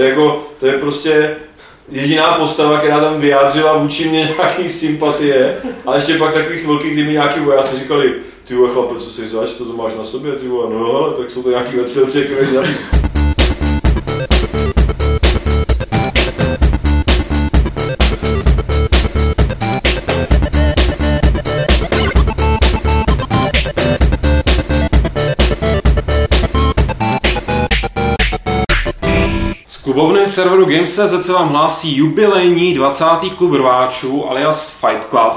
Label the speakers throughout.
Speaker 1: To je, jako, to je prostě jediná postava, která tam vyjádřila vůči mě nějaký sympatie. A ještě pak takový chvilky, kdy mi nějaký vojáci říkali, ty vole chlape, co jsi zač, to, to máš na sobě, ty vole, no ale tak jsou to nějaký vetřelci, jak.
Speaker 2: Z klubovny serveru Games.cz se vám hlásí jubilejní 20. klub rváčů alias Fight Club.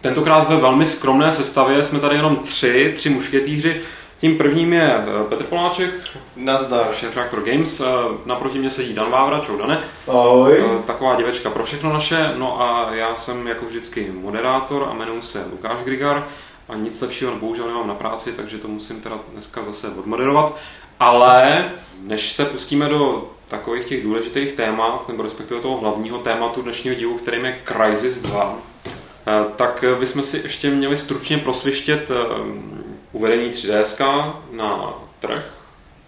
Speaker 2: Tentokrát ve velmi skromné sestavě jsme tady jenom tři, tři mušketýři. Tím prvním je eh, Petr Poláček,
Speaker 3: Nazdar.
Speaker 2: šéf Reaktor Games, eh, naproti mě sedí Dan Vávra, čau Dane,
Speaker 1: Ahoj.
Speaker 2: Eh, taková děvečka pro všechno naše, no a já jsem jako vždycky moderátor a jmenuji se Lukáš Grigar a nic lepšího bohužel nemám na práci, takže to musím teda dneska zase odmoderovat. Ale než se pustíme do takových těch důležitých témat, nebo respektive toho hlavního tématu dnešního dílu, kterým je Crysis 2, eh, tak bychom si ještě měli stručně prosvištět eh, uvedení 3DS na trh,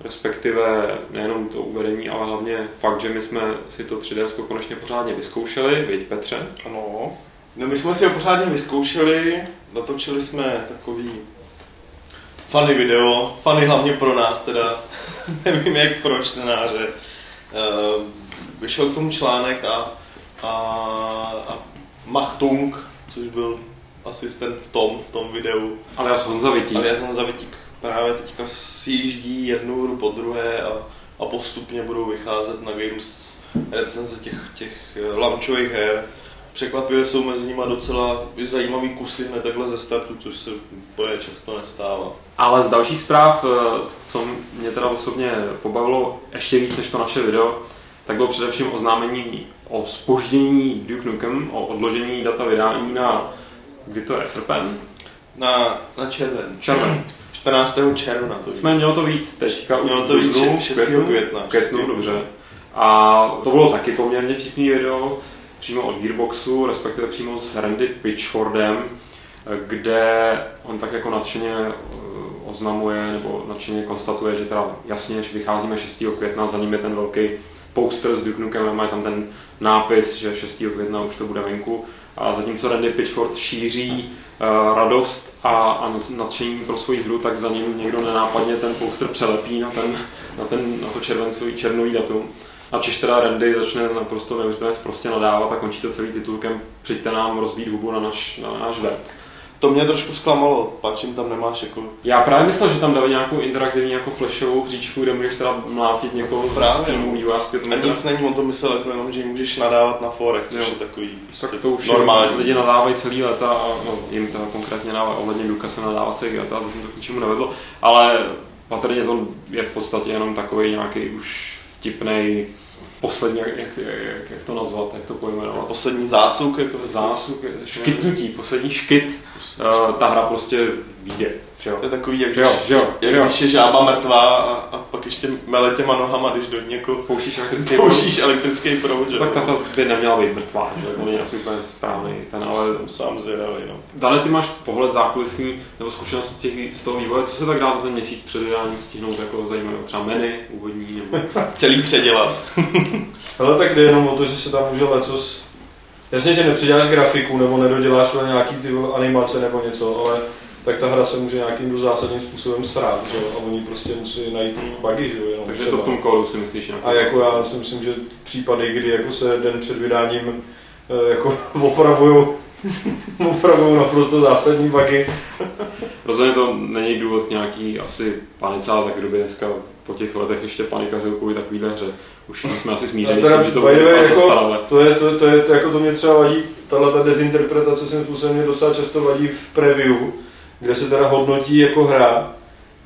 Speaker 2: respektive nejenom to uvedení, ale hlavně fakt, že my jsme si to 3DS konečně pořádně vyzkoušeli, viď Petře?
Speaker 3: Ano. No my jsme si ho pořádně vyzkoušeli, natočili jsme takový funny video, funny hlavně pro nás teda, nevím jak pro čtenáře. Eh, Vyšel k tomu článek a, a, a Machtung, což byl asistent Tom v tom videu,
Speaker 2: Ale já jsem Honza Vitík.
Speaker 3: ale já jsem zavitík právě teďka si jíždí jednu hru po druhé a, a postupně budou vycházet na Games recenze těch, těch eh, launchových her. Překvapivě jsou mezi nimi docela zajímavý kusy hned takhle ze startu, což se úplně často nestává.
Speaker 2: Ale z dalších zpráv, eh, co mě teda osobně pobavilo ještě víc než to naše video, tak bylo především oznámení o spoždění Duke Nukem, o odložení data vydání na, kdy to je, srpen?
Speaker 3: Na, na červen.
Speaker 2: Červen.
Speaker 3: 14. června to
Speaker 2: Nicméně mělo to být teďka už
Speaker 3: Mělo to být
Speaker 2: dubnu,
Speaker 3: 6.
Speaker 2: květnu,
Speaker 3: května.
Speaker 2: květnu, dobře. A to bylo taky poměrně vtipný video, přímo od Gearboxu, respektive přímo s Randy Pitchfordem, kde on tak jako nadšeně eh, oznamuje nebo nadšeně konstatuje, že teda jasně, že vycházíme 6. května, za ním je ten velký poster s Duke Nukem, má tam ten nápis, že 6. května už to bude venku. A zatímco Randy Pitchford šíří uh, radost a, a nadšení pro svoji hru, tak za ním někdo nenápadně ten poster přelepí na, ten, na, ten, na to červencový, černový datum. A Češ teda Randy začne naprosto neuvěřitelně prostě nadávat a končí to celý titulkem Přijďte nám rozbít hubu na náš, na náš web.
Speaker 3: To mě trošku zklamalo, páčím tam nemáš jako
Speaker 2: Já právě myslel, že tam dali nějakou interaktivní jako flashovou hříčku, kde můžeš teda mlátit někoho
Speaker 3: Právě,
Speaker 2: z týmu
Speaker 3: no.
Speaker 2: to
Speaker 3: A nic není, on to myslel jako jenom, že jim můžeš nadávat na forech, což
Speaker 2: Jo.
Speaker 3: je takový
Speaker 2: Tak
Speaker 3: prostě
Speaker 2: to už
Speaker 3: normální.
Speaker 2: lidi nadávají celý léta a no, jim teda konkrétně na ohledně Duka se nadává celý léta a zatím to k ničemu nevedlo, ale patrně to je v podstatě jenom takový nějaký už vtipný poslední, jak, jak, jak, jak, to nazvat, jak to pojmenovat.
Speaker 3: Poslední zácuk, jako
Speaker 2: Zásuk, škytnutí, poslední škyt, uh, ta hra prostě vyjde. Že jo?
Speaker 3: To je takový, jak,
Speaker 2: Že jo, že jo,
Speaker 3: jak
Speaker 2: že jo.
Speaker 3: když je žába mrtvá a, a pak ještě mele těma nohama, když do ní jako
Speaker 2: Pouštíš elektrický
Speaker 3: pouštíš elektrický proud, že
Speaker 2: tak
Speaker 3: jo.
Speaker 2: ta hra by neměla být mrtvá, že? to není asi úplně správný ten, ale
Speaker 3: Jsem sám zvědavý, no.
Speaker 2: Dane, ty máš pohled zákulisní nebo zkušenost z, těch, z toho vývoje, co se tak dá za ten měsíc před vydáním stihnout jako zajímavé, třeba menu, úvodní, nebo
Speaker 3: Celý předělat.
Speaker 1: Ale tak jde jenom o to, že se tam může lecos... Jasně, že nepředěláš grafiku nebo nedoděláš nějaký ty animace nebo něco, ale tak ta hra se může nějakým zásadním způsobem srát, že jo? A oni prostě musí najít bugy, že jo? Jenom
Speaker 2: takže
Speaker 1: třeba.
Speaker 2: to v tom kódu si myslíš
Speaker 1: A jako já si myslím, že případy, kdy jako se den před vydáním eh, jako opravují opravují naprosto zásadní bugy.
Speaker 2: Rozhodně to není důvod nějaký asi panice, ale tak kdo by dneska po těch letech ještě panikařil kvůli takovýhle hře. Už jsme asi smíření,
Speaker 1: A teda,
Speaker 2: že to bude
Speaker 1: jako, to, je, to, to, je, to, jako to mě třeba vadí, tahle ta dezinterpretace svým způsobem mě docela často vadí v preview, kde se teda hodnotí jako hra,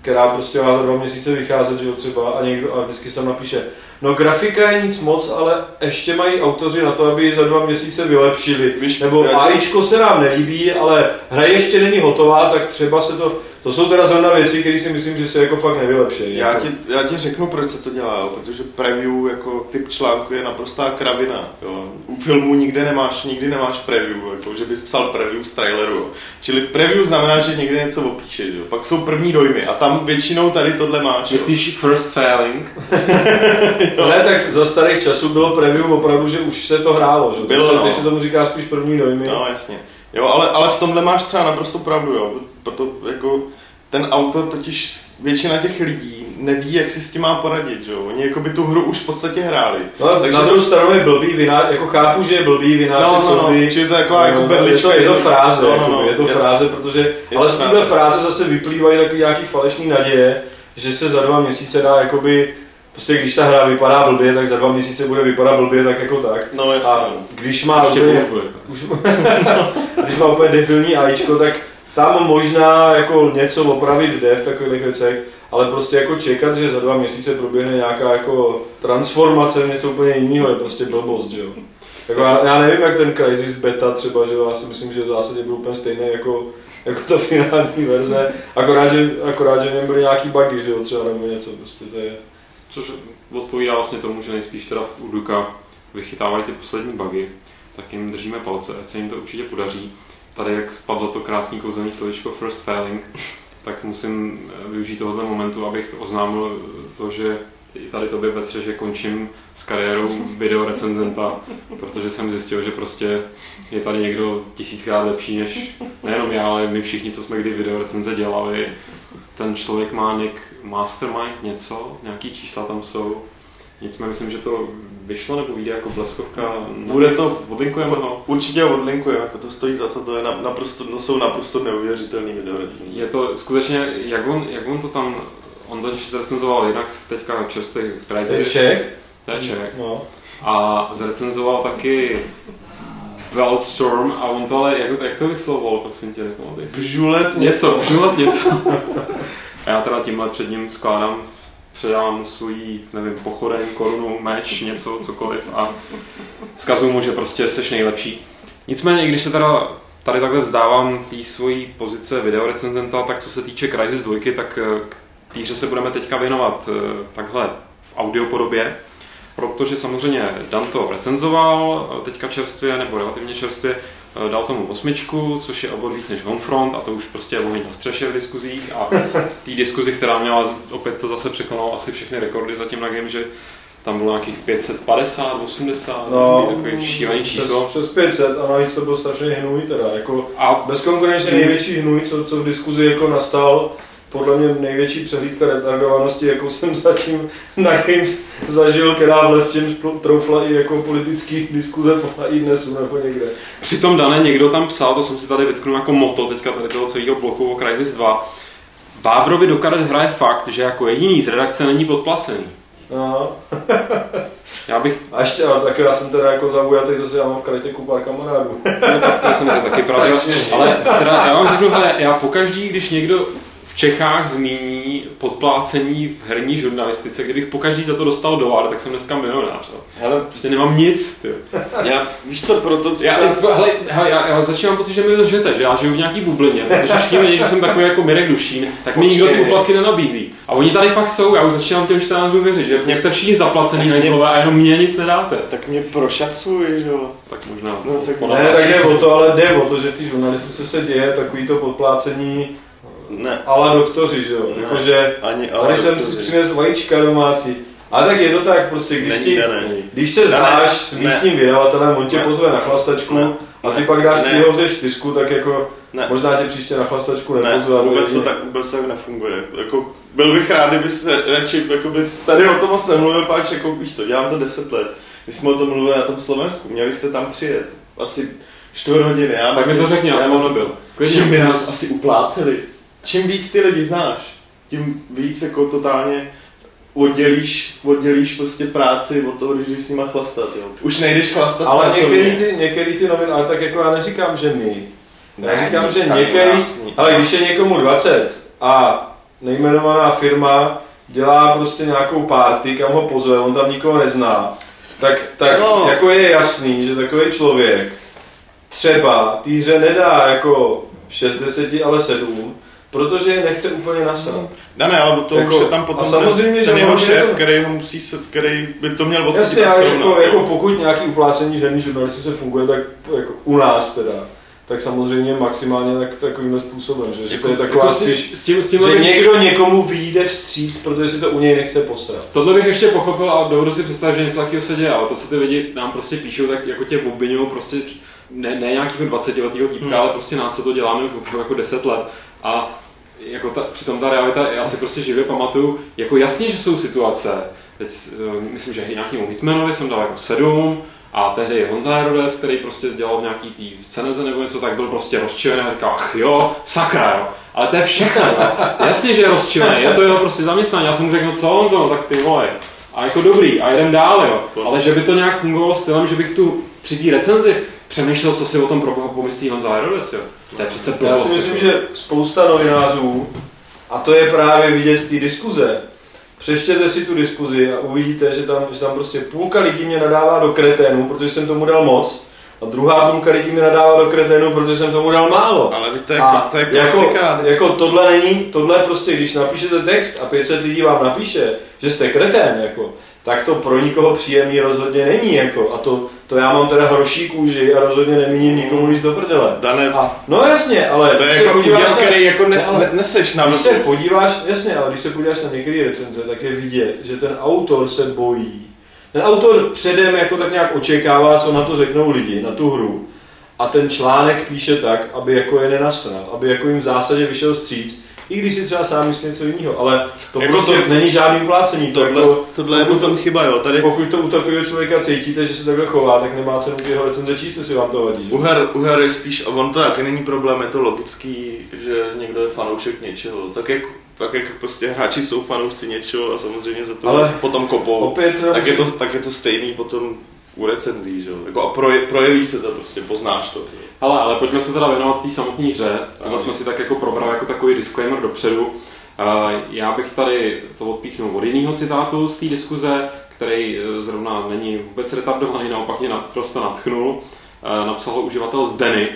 Speaker 1: která prostě má za dva měsíce vycházet, že jo, třeba, a někdo, a vždycky se tam napíše, no grafika je nic moc, ale ještě mají autoři na to, aby ji za dva měsíce vylepšili.
Speaker 3: Víš,
Speaker 1: Nebo AIčko se nám nelíbí, ale hra ještě není hotová, tak třeba se to... To jsou teda zrovna věci, které si myslím, že se jako fakt nevylepší.
Speaker 3: Já
Speaker 1: jako.
Speaker 3: ti, já ti řeknu, proč se to dělá, jo? protože preview jako typ článku je naprostá kravina. Jo? U filmů nikde nemáš, nikdy nemáš preview, jako, že bys psal preview z traileru. Jo? Čili preview znamená, že někde něco opíšeš, jo? pak jsou první dojmy a tam většinou tady tohle máš. Jo?
Speaker 2: Myslíš first failing?
Speaker 1: No ne, tak za starých časů bylo preview opravdu, že už se to hrálo. Že?
Speaker 3: Bylo,
Speaker 1: se-
Speaker 3: no.
Speaker 1: Teď se tomu říká spíš první dojmy.
Speaker 3: No jasně. Jo, ale, ale v tomhle máš třeba naprosto pravdu, jo. Proto jako ten autor totiž většina těch lidí neví, jak si s tím má poradit, že jo. Oni jako by tu hru už v podstatě hráli.
Speaker 1: No, Takže na druhou stranu je blbý vinář, jako chápu, že je blbý vynášet
Speaker 3: No, no, no, čili to je taková jako
Speaker 1: No,
Speaker 3: berlička.
Speaker 1: je to, je to fráze,
Speaker 3: No, no,
Speaker 1: jako,
Speaker 3: no.
Speaker 1: je to
Speaker 3: Je-
Speaker 1: fráze, protože,
Speaker 3: je
Speaker 1: ale z téhle
Speaker 3: fráze.
Speaker 1: zase vyplývají takový nějaký falešný naděje, že se za dva měsíce dá jakoby, prostě když ta hra vypadá blbě, tak za dva měsíce bude vypadat blbě, tak jako tak.
Speaker 3: No jasně.
Speaker 1: A když má
Speaker 2: Ještě
Speaker 1: úplně,
Speaker 2: už
Speaker 1: když má úplně debilní AIčko, tak tam možná jako něco opravit jde v takových věcech, ale prostě jako čekat, že za dva měsíce proběhne nějaká jako transformace v něco úplně jiného, je prostě blbost, že jo. Jako já, já, nevím, jak ten Crysis beta třeba, že já si myslím, že v zásadě byl úplně stejný jako, jako ta finální verze, akorát, že, akorát, že v něm byly nějaký bugy, že jo, třeba nebo něco, prostě to je...
Speaker 2: Což odpovídá vlastně tomu, že nejspíš teda u Duka vychytávají ty poslední bugy, tak jim držíme palce, ať se jim to určitě podaří. Tady, jak spadlo to krásný kouzelný slovičko first failing, tak musím eh, využít tohoto momentu, abych oznámil to, že tady tobě Petře, že končím s kariérou videorecenzenta, protože jsem zjistil, že prostě je tady někdo tisíckrát lepší než nejenom já, ale my všichni, co jsme kdy videorecenze dělali. Ten člověk má nick Mastermind něco, nějaký čísla tam jsou. Nicméně myslím, že to vyšlo nebo vyjde jako bleskovka.
Speaker 3: Bude to-
Speaker 2: Odlinkujeme ho.
Speaker 3: Určitě ho odlinkujeme, jako to stojí za to, to je na, naprosto, to jsou naprosto neuvěřitelný videorecenze.
Speaker 2: Je to skutečně, jak on, jak on to tam, on to zrecenzoval jednak teďka čerstvý
Speaker 1: To je
Speaker 2: Crysis.
Speaker 1: Čech?
Speaker 2: To je Čech.
Speaker 1: No.
Speaker 2: A zrecenzoval taky Wildstorm a on to ale, jak, jak to vyslovoval, prosím tě, nepamatuješ si?
Speaker 3: Žulet
Speaker 2: Něco, žulet něco. A já teda tímhle před ním skládám, předávám mu svůj, nevím, pochodeň, korunu, meč, něco, cokoliv a vzkazuju mu, že prostě seš nejlepší. Nicméně, i když se teda tady takhle vzdávám té svojí pozice videorecenzenta, tak co se týče Crysis 2, tak eh, k týře se budeme teďka věnovat eh, takhle v audiopodobě, protože samozřejmě Dan to recenzoval eh, teďka čerstvě, nebo relativně čerstvě, dal tomu osmičku, což je obor víc než Homefront a to už prostě je oheň na střeše v diskuzích a v té diskuzi, která měla, opět to zase překonalo asi všechny rekordy zatím na game, že tam bylo nějakých 550, 80,
Speaker 1: No,
Speaker 2: takový šílený
Speaker 1: přes,
Speaker 2: číslo.
Speaker 1: přes 500 a navíc to byl strašně hnůj teda, jako
Speaker 2: A
Speaker 1: bezkonkurenčně největší hnůj, co, co v diskuzi jako nastal, podle mě největší přehlídka retardovanosti, jakou jsem zatím na Games zažil, která v čem troufla i jako politický diskuze podle i dnesu nebo někde.
Speaker 2: Přitom dané někdo tam psal, to jsem si tady vytknul jako moto teďka tady toho celého bloku o Crysis 2. Vávrovi do karet hraje fakt, že jako jediný z redakce není podplacený.
Speaker 1: No.
Speaker 2: Já bych,
Speaker 1: A ještě, a tak já jsem teda jako zaujatý, zase já mám v Kariteku pár kamarádů.
Speaker 2: no tak to je samozřejmě taky pravda, ale teda já vám řeknu, hele, já pokaždý, když někdo Čechách zmíní podplácení v herní žurnalistice, kdybych pokaždý za to dostal dolar, tak jsem dneska milionář. jo.
Speaker 3: Hele,
Speaker 2: Prostě nemám nic. Ty.
Speaker 3: já, víš co, proto
Speaker 2: Já,
Speaker 3: třeba-
Speaker 2: hele, hele, já, já začínám pocit, že mi lžete, že já žiju v nějaký bublině, protože všichni vědí, že jsem takový jako Mirek Dušín, tak mi nikdo ty úplatky nenabízí. A oni tady fakt jsou, já už začínám těm čtenářům věřit, že
Speaker 3: Mě-
Speaker 2: jste všichni zaplacený na
Speaker 3: mě-
Speaker 2: slova a jenom mě nic nedáte.
Speaker 3: tak mě prošacuj, že jo.
Speaker 2: Tak možná.
Speaker 3: No, tak
Speaker 1: Ne, tak jde o to, ale jde o to, že v té žurnalistice se děje takový to podplácení
Speaker 3: Ne,
Speaker 1: ala doktoři, že jo.
Speaker 3: Ne.
Speaker 1: Jakože
Speaker 3: ani ale
Speaker 1: tady jsem si přinesl vajíčka domácí. Ale tak je to tak, prostě když,
Speaker 3: Není
Speaker 1: ti, když se
Speaker 3: Ne,
Speaker 1: znáš s
Speaker 3: ne.
Speaker 1: místním vydavatelem, on tě
Speaker 3: Ne.
Speaker 1: pozve na chlastačku
Speaker 3: Ne.
Speaker 1: a ty
Speaker 3: Ne.
Speaker 1: pak dáš
Speaker 3: Ne.
Speaker 1: ty hoře čtyřku, tak jako
Speaker 3: Ne.
Speaker 1: možná tě příště na chlastačku
Speaker 3: Ne,
Speaker 1: nepozve. a to je
Speaker 3: vůbec to tak, vůbec tak nefunguje. Jako, byl bych rád, kdyby se radši jakoby, tady o tom moc nemluvil, páč, jako víš co, dělám to 10 let. My jsme o tom mluvili na tom Slovensku, měli jste tam přijet. Asi 4 hodiny. Já
Speaker 2: Tak mi to řekni, já jsem nebyl.
Speaker 3: Čím by nás asi upláceli. Čím víc ty lidi znáš, tím víc jako totálně oddělíš, oddělíš prostě práci od toho, když s nima chlastat, jo. Už nejdeš chlastat
Speaker 1: Ale některý ty, některý ty noviny, ale tak jako já neříkám, že my.
Speaker 3: Ne,
Speaker 1: Já říkám, že některý, ale když je někomu 20 a nejmenovaná firma dělá prostě nějakou party, kam ho pozve, on tam nikoho nezná, tak, tak
Speaker 3: No.
Speaker 1: jako je jasný, že takový člověk třeba té hře nedá jako 6 10, ale 7, protože je nechce úplně nasrat.
Speaker 3: Ne, ne, ale to
Speaker 1: Jako-
Speaker 3: už je tam
Speaker 1: a
Speaker 3: potom
Speaker 1: samozřejmě,
Speaker 3: ten,
Speaker 1: že
Speaker 3: ten jeho
Speaker 1: ono je
Speaker 3: šéf,
Speaker 1: to-
Speaker 3: který ho musí, se, který by to měl odchodit
Speaker 1: Jasně,
Speaker 3: a
Speaker 1: jako,
Speaker 3: jo.
Speaker 1: jako pokud nějaký uplácení herní žurnalistice funguje, tak jako u nás teda, tak samozřejmě maximálně tak, takovýmhle způsobem, že, že to je taková
Speaker 2: Jako s, tím,
Speaker 1: spíš,
Speaker 2: s tím, s tím
Speaker 1: že
Speaker 2: bych-
Speaker 1: někdo někomu vyjde vstříc, protože si to u něj nechce posrat.
Speaker 2: Tohle bych ještě pochopil a dovedu si představit, že něco takového se děje, ale to, co ty lidi nám prostě píšou, tak jako tě obvinují prostě ne, ne nějakého 20 letého týpka,
Speaker 3: Hmm.
Speaker 2: ale prostě nás, co to děláme už opravdu jako 10 let. A jako ta, přitom ta realita, já si prostě živě pamatuju, jako jasně, že jsou situace, teď uh, myslím, že nějakému Hitmanovi jsem dal jako 7, a tehdy Honza Herodes, který prostě dělal v nějaký tý sceneze nebo něco, tak byl prostě rozčilený a říkal, ach jo, sakra jo. Ale to je všechno, jo. Jasně, že je rozčilený, je to jeho prostě zaměstnání. Já jsem mu řekl, no co Honzo, no, tak ty vole. A jako dobrý, a jdem dál, jo. Ale že by to nějak fungovalo stylem, že bych tu při té recenzi přemýšlel, co si o tom pro pomyslí Honza Herodes, jo. To je přece
Speaker 1: Já si myslím,
Speaker 2: jako.
Speaker 1: že spousta novinářů, a to je právě vidět z té diskuze, přečtěte si tu diskuzi a uvidíte, že tam, že tam prostě půlka lidí mě nadává do kreténu, protože jsem tomu dal moc, a druhá půlka lidí mě nadává do kreténu, protože jsem tomu dal málo.
Speaker 3: Ale to je,
Speaker 1: A
Speaker 3: to je
Speaker 1: jako,
Speaker 3: klasika.
Speaker 1: jako tohle není, tohle prostě, když napíšete text a 500 lidí vám napíše, že jste kretén, jako, tak to pro nikoho příjemný rozhodně není, jako, a to, to já mám teda hroší kůži a rozhodně nemíním nikomu nic do prdele.
Speaker 3: Dané,
Speaker 1: A, no jasně, ale
Speaker 3: to je jako
Speaker 1: na-
Speaker 3: který jako nes,
Speaker 1: Ne, ale-
Speaker 3: ne, neseš na
Speaker 1: když se podíváš, jasně, ale když se podíváš na některé recenze, tak je vidět, že ten autor se bojí. Ten autor předem jako tak nějak očekává, co na to řeknou lidi, na tu hru. A ten článek píše tak, aby jako je nenasral, aby jako jim v zásadě vyšel stříc, i když si třeba sám myslí něco jiného, ale to
Speaker 3: Jako
Speaker 1: prostě
Speaker 3: to-
Speaker 1: není žádný uplácení. To
Speaker 3: Tohle,
Speaker 1: jako,
Speaker 3: tohle je potom chyba, jo. Tady
Speaker 1: pokud to u takového člověka cítíte, že se takhle chová, tak nemá cenu ty jeho recenze číst, jestli vám to vadí. Že?
Speaker 3: u her, u her je spíš, a on to taky není problém, je to logický, že někdo je fanoušek něčeho. Tak jak, tak jak prostě hráči jsou fanoušci něčeho a samozřejmě za to
Speaker 1: Ale
Speaker 3: potom kopou,
Speaker 1: Opět,
Speaker 3: tak je, to, tak je to stejný potom u recenzí, že jo. Jako a proje, projeví se to prostě, poznáš to. že.
Speaker 2: Ale, ale pojďme se teda věnovat té samotné hře. Tohle jsme si tak jako probrali jako takový disclaimer dopředu. Uh, já bych tady to odpíchnul od jiného citátu z té diskuze, který eh, zrovna není vůbec retardovaný, naopak mě naprosto natchnul. Uh, napsal ho uživatel Zdeny,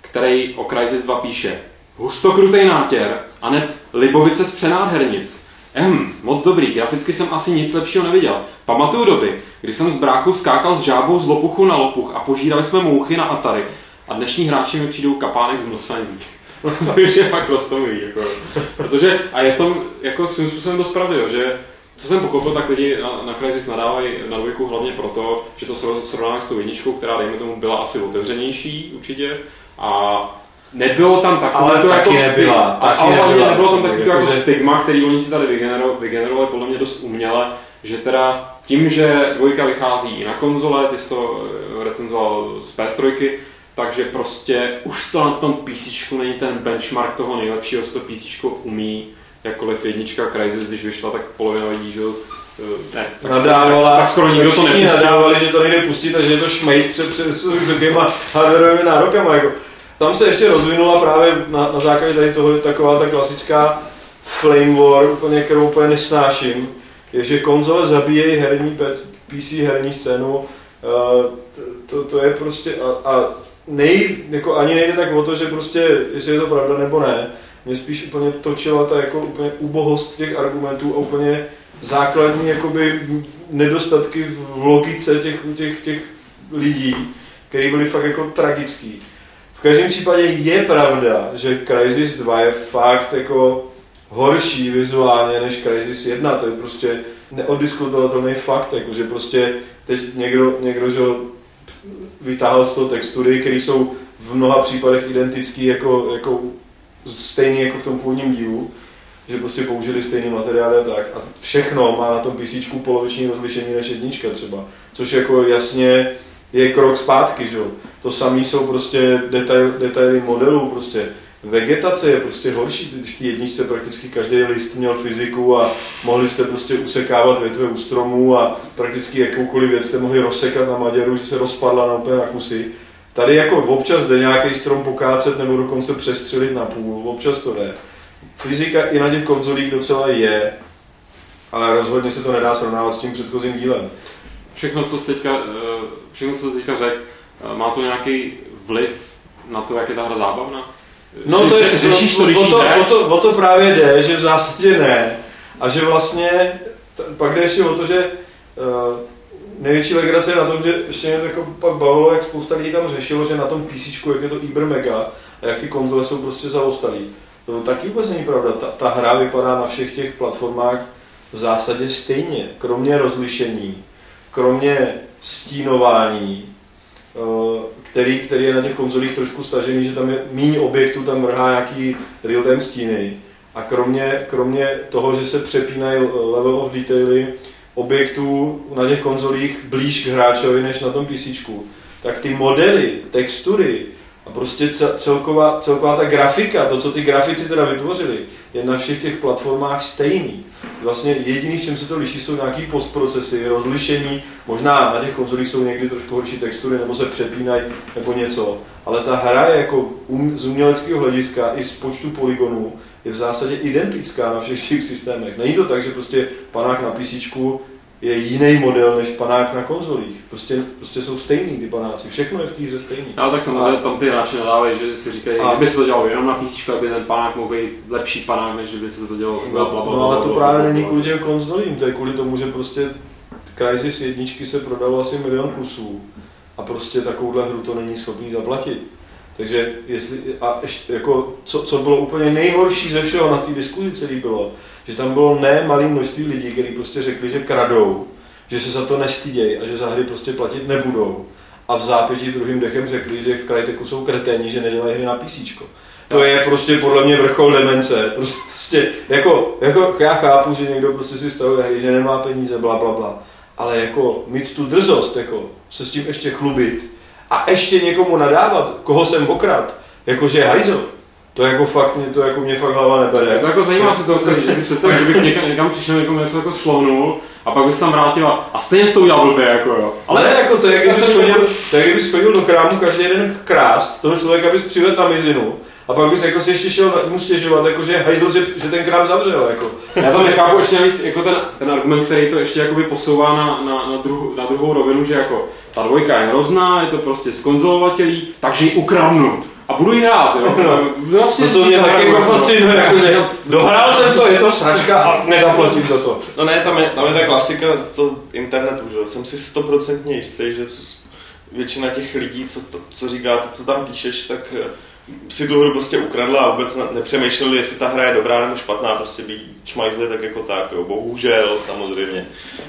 Speaker 2: který o Crysis 2 píše Hustokrutej nátěr a ne Libovice z přenádhernic. Ehm, moc dobrý, graficky jsem asi nic lepšího neviděl. Pamatuju doby, kdy jsem s bráchou skákal s žábou z lopuchu na lopuch a požírali jsme mouchy na Atari a dnešní hráči mi přijdou kapánek z mlsaní. je fakt rostomilý, jako. Protože, a je v tom jako svým způsobem dost pravdy, jo, že co jsem pochopil, tak lidi na, na Crysis nadávají na dvojku hlavně proto, že to srov- srovnávají s tou jedničkou, která dejme tomu byla asi otevřenější určitě a nebylo tam takové
Speaker 1: Ale
Speaker 2: to
Speaker 1: taky
Speaker 2: jako
Speaker 1: nebyla,
Speaker 2: stig-
Speaker 1: taky
Speaker 2: ale hlavně
Speaker 1: nebyla.
Speaker 2: nebylo tam taky to jako
Speaker 1: Jakože-
Speaker 2: stigma, který oni si tady vygenero, vygenerovali podle mě dost uměle, že teda tím, že dvojka vychází i na konzole, ty jsi to eh, recenzoval z PS3, takže prostě už to na tom PC není ten benchmark toho nejlepšího, co to PC umí, jakkoliv jednička Crysis, když vyšla, tak polovina lidí, že eh, ne, tak,
Speaker 1: nadávala,
Speaker 2: tak, tak skoro nikdo to nepustil.
Speaker 1: nadávali, že to nejde pustit a že je to šmejt před, před vysokýma hardwareovými nárokama. Jako. Tam se ještě rozvinula právě na, na základě tady toho taková ta klasická flame war, úplně, kterou úplně nesnáším, je, že konzole zabíjejí herní PC herní scénu. eh, to, to, to, je prostě a, a nej, jako ani nejde tak o to, že prostě, jestli je to pravda nebo ne, mě spíš úplně točila ta jako úplně ubohost těch argumentů a úplně základní jakoby nedostatky v logice těch, těch, těch lidí, které byly fakt jako tragický. V každém případě je pravda, že Crysis 2 je fakt jako horší vizuálně než Crysis 1, to je prostě neodiskutovatelný fakt, jako že prostě teď někdo, někdo že vytáhl z toho textury, které jsou v mnoha případech identické jako, jako stejný jako v tom původním dílu, že prostě použili stejný materiály a tak. A všechno má na tom PC poloviční rozlišení než jednička třeba, což jako jasně je krok zpátky, že jo. To samé jsou prostě detail, detaily modelů, prostě vegetace je prostě horší, když té jedničce prakticky každý list měl fyziku a mohli jste prostě usekávat větve u stromů a prakticky jakoukoliv věc jste mohli rozsekat na maděru, že se rozpadla na úplně na kusy. Tady jako občas jde nějaký strom pokácet nebo dokonce přestřelit na půl, občas to jde. Fyzika i na těch konzolích docela je, ale rozhodně se to nedá srovnávat s tím předchozím dílem.
Speaker 2: Všechno, co jsi teďka, eh, všechno, co jsi teďka řekl, eh, má to nějaký vliv na to, jak je ta hra zábavná?
Speaker 1: No to je,
Speaker 2: řešíš to,
Speaker 1: o, to, o, to, o to právě jde, že v zásadě ne. A že vlastně, t- pak jde ještě o to, že uh, největší legrace je na tom, že ještě mě jako pak bavilo, jak spousta lidí tam řešilo, že na tom PC, jak je to Iber Mega, a jak ty konzole jsou prostě zaostalý. To taky vůbec není pravda. Ta, ta hra vypadá na všech těch platformách v zásadě stejně, kromě rozlišení, kromě stínování, eh, který, který je na těch konzolích trošku stažený, že tam je míň objektů, tam vrhá nějaký real-time stíny. A kromě, kromě toho, že se přepínají level of detaily objektů na těch konzolích blíž k hráčovi než na tom PC, tak ty modely, textury a prostě cel- celková, celková ta grafika, to, co ty grafici teda vytvořili, je na všech těch platformách stejný. Vlastně jediný, v čem se to liší, jsou nějaký postprocesy, rozlišení, možná na těch konzolích jsou někdy trošku horší textury, nebo se přepínají, nebo něco. Ale ta hra je jako um, z uměleckého hlediska i z počtu polygonů je v zásadě identická na všech těch systémech. Není to tak, že prostě panák na PC je jiný model než panák na konzolích. Prostě, prostě jsou stejný ty panáci. Všechno je v té hře stejný.
Speaker 2: No tak samozřejmě tam ty hráči nadávají, že si říkají,
Speaker 1: A-
Speaker 2: kdyby se to dělalo jenom na PC, aby ten panák mohl být lepší panák, než kdyby se to dělalo bla, bla, bla,
Speaker 1: No ale to
Speaker 2: bla,
Speaker 1: právě
Speaker 2: bla,
Speaker 1: není kvůli těm konzolím, to je kvůli tomu, že prostě Crysis jedničky se prodalo asi milion kusů a prostě takovouhle hru to není schopný zaplatit. Takže jestli, a ještě jako, co, co bylo úplně nejhorší ze všeho na té diskuzi celý bylo, že tam bylo ne malé množství lidí, kteří prostě řekli, že kradou, že se za to nestydějí a že za hry prostě platit nebudou. A v zápětí druhým dechem řekli, že v Cryteku jsou kreténi, že nedělají hry na PC. To je prostě podle mě vrchol demence. Prostě jako, jako já chápu, že někdo prostě si stavuje hry, že nemá peníze, bla, bla, bla. Ale jako mít tu drzost, jako se s tím ještě chlubit a ještě někomu nadávat, koho jsem okrad, jakože je hajzel. To jako fakt, mě to jako mě fakt hlava nebere.
Speaker 2: Je to jako zajímavá situace, že si představíš, že bych někam, někam přišel, někomu něco jako šlohnul a pak bys tam vrátila a stejně jsi to udělal blbě, jako jo.
Speaker 1: Ale ne, jako to je, kdyby
Speaker 2: to
Speaker 1: schodil, to je, kdyby schodil do krámu každý den krást, toho člověka bys přivedl na mizinu a pak bys jako si ještě šel mu stěžovat, jako že hajzl, že, že ten krám zavřel. Jako.
Speaker 2: Já to nechápu ještě navíc jako ten, ten argument, který to ještě jakoby posouvá na, na, na, druhu, na druhou rovinu, že jako ta dvojka je hrozná, je to prostě skonzolovatelí, takže ji ukradnu. A budu jí hrát, jo. Vlastně
Speaker 1: No to mě taky jako fascinuje, jako, že dohrál jsem to, je to sračka a nezaplatím za to.
Speaker 3: No ne, tam je, tam je ta klasika to internetu, že jo. Jsem si stoprocentně jistý, že většina těch lidí, co, to, co říkáte, co tam píšeš, tak si tu hru prostě ukradla a vůbec ne- nepřemýšleli, jestli ta hra je dobrá nebo špatná, prostě by čmajzli tak jako tak, jo. Bohužel, samozřejmě.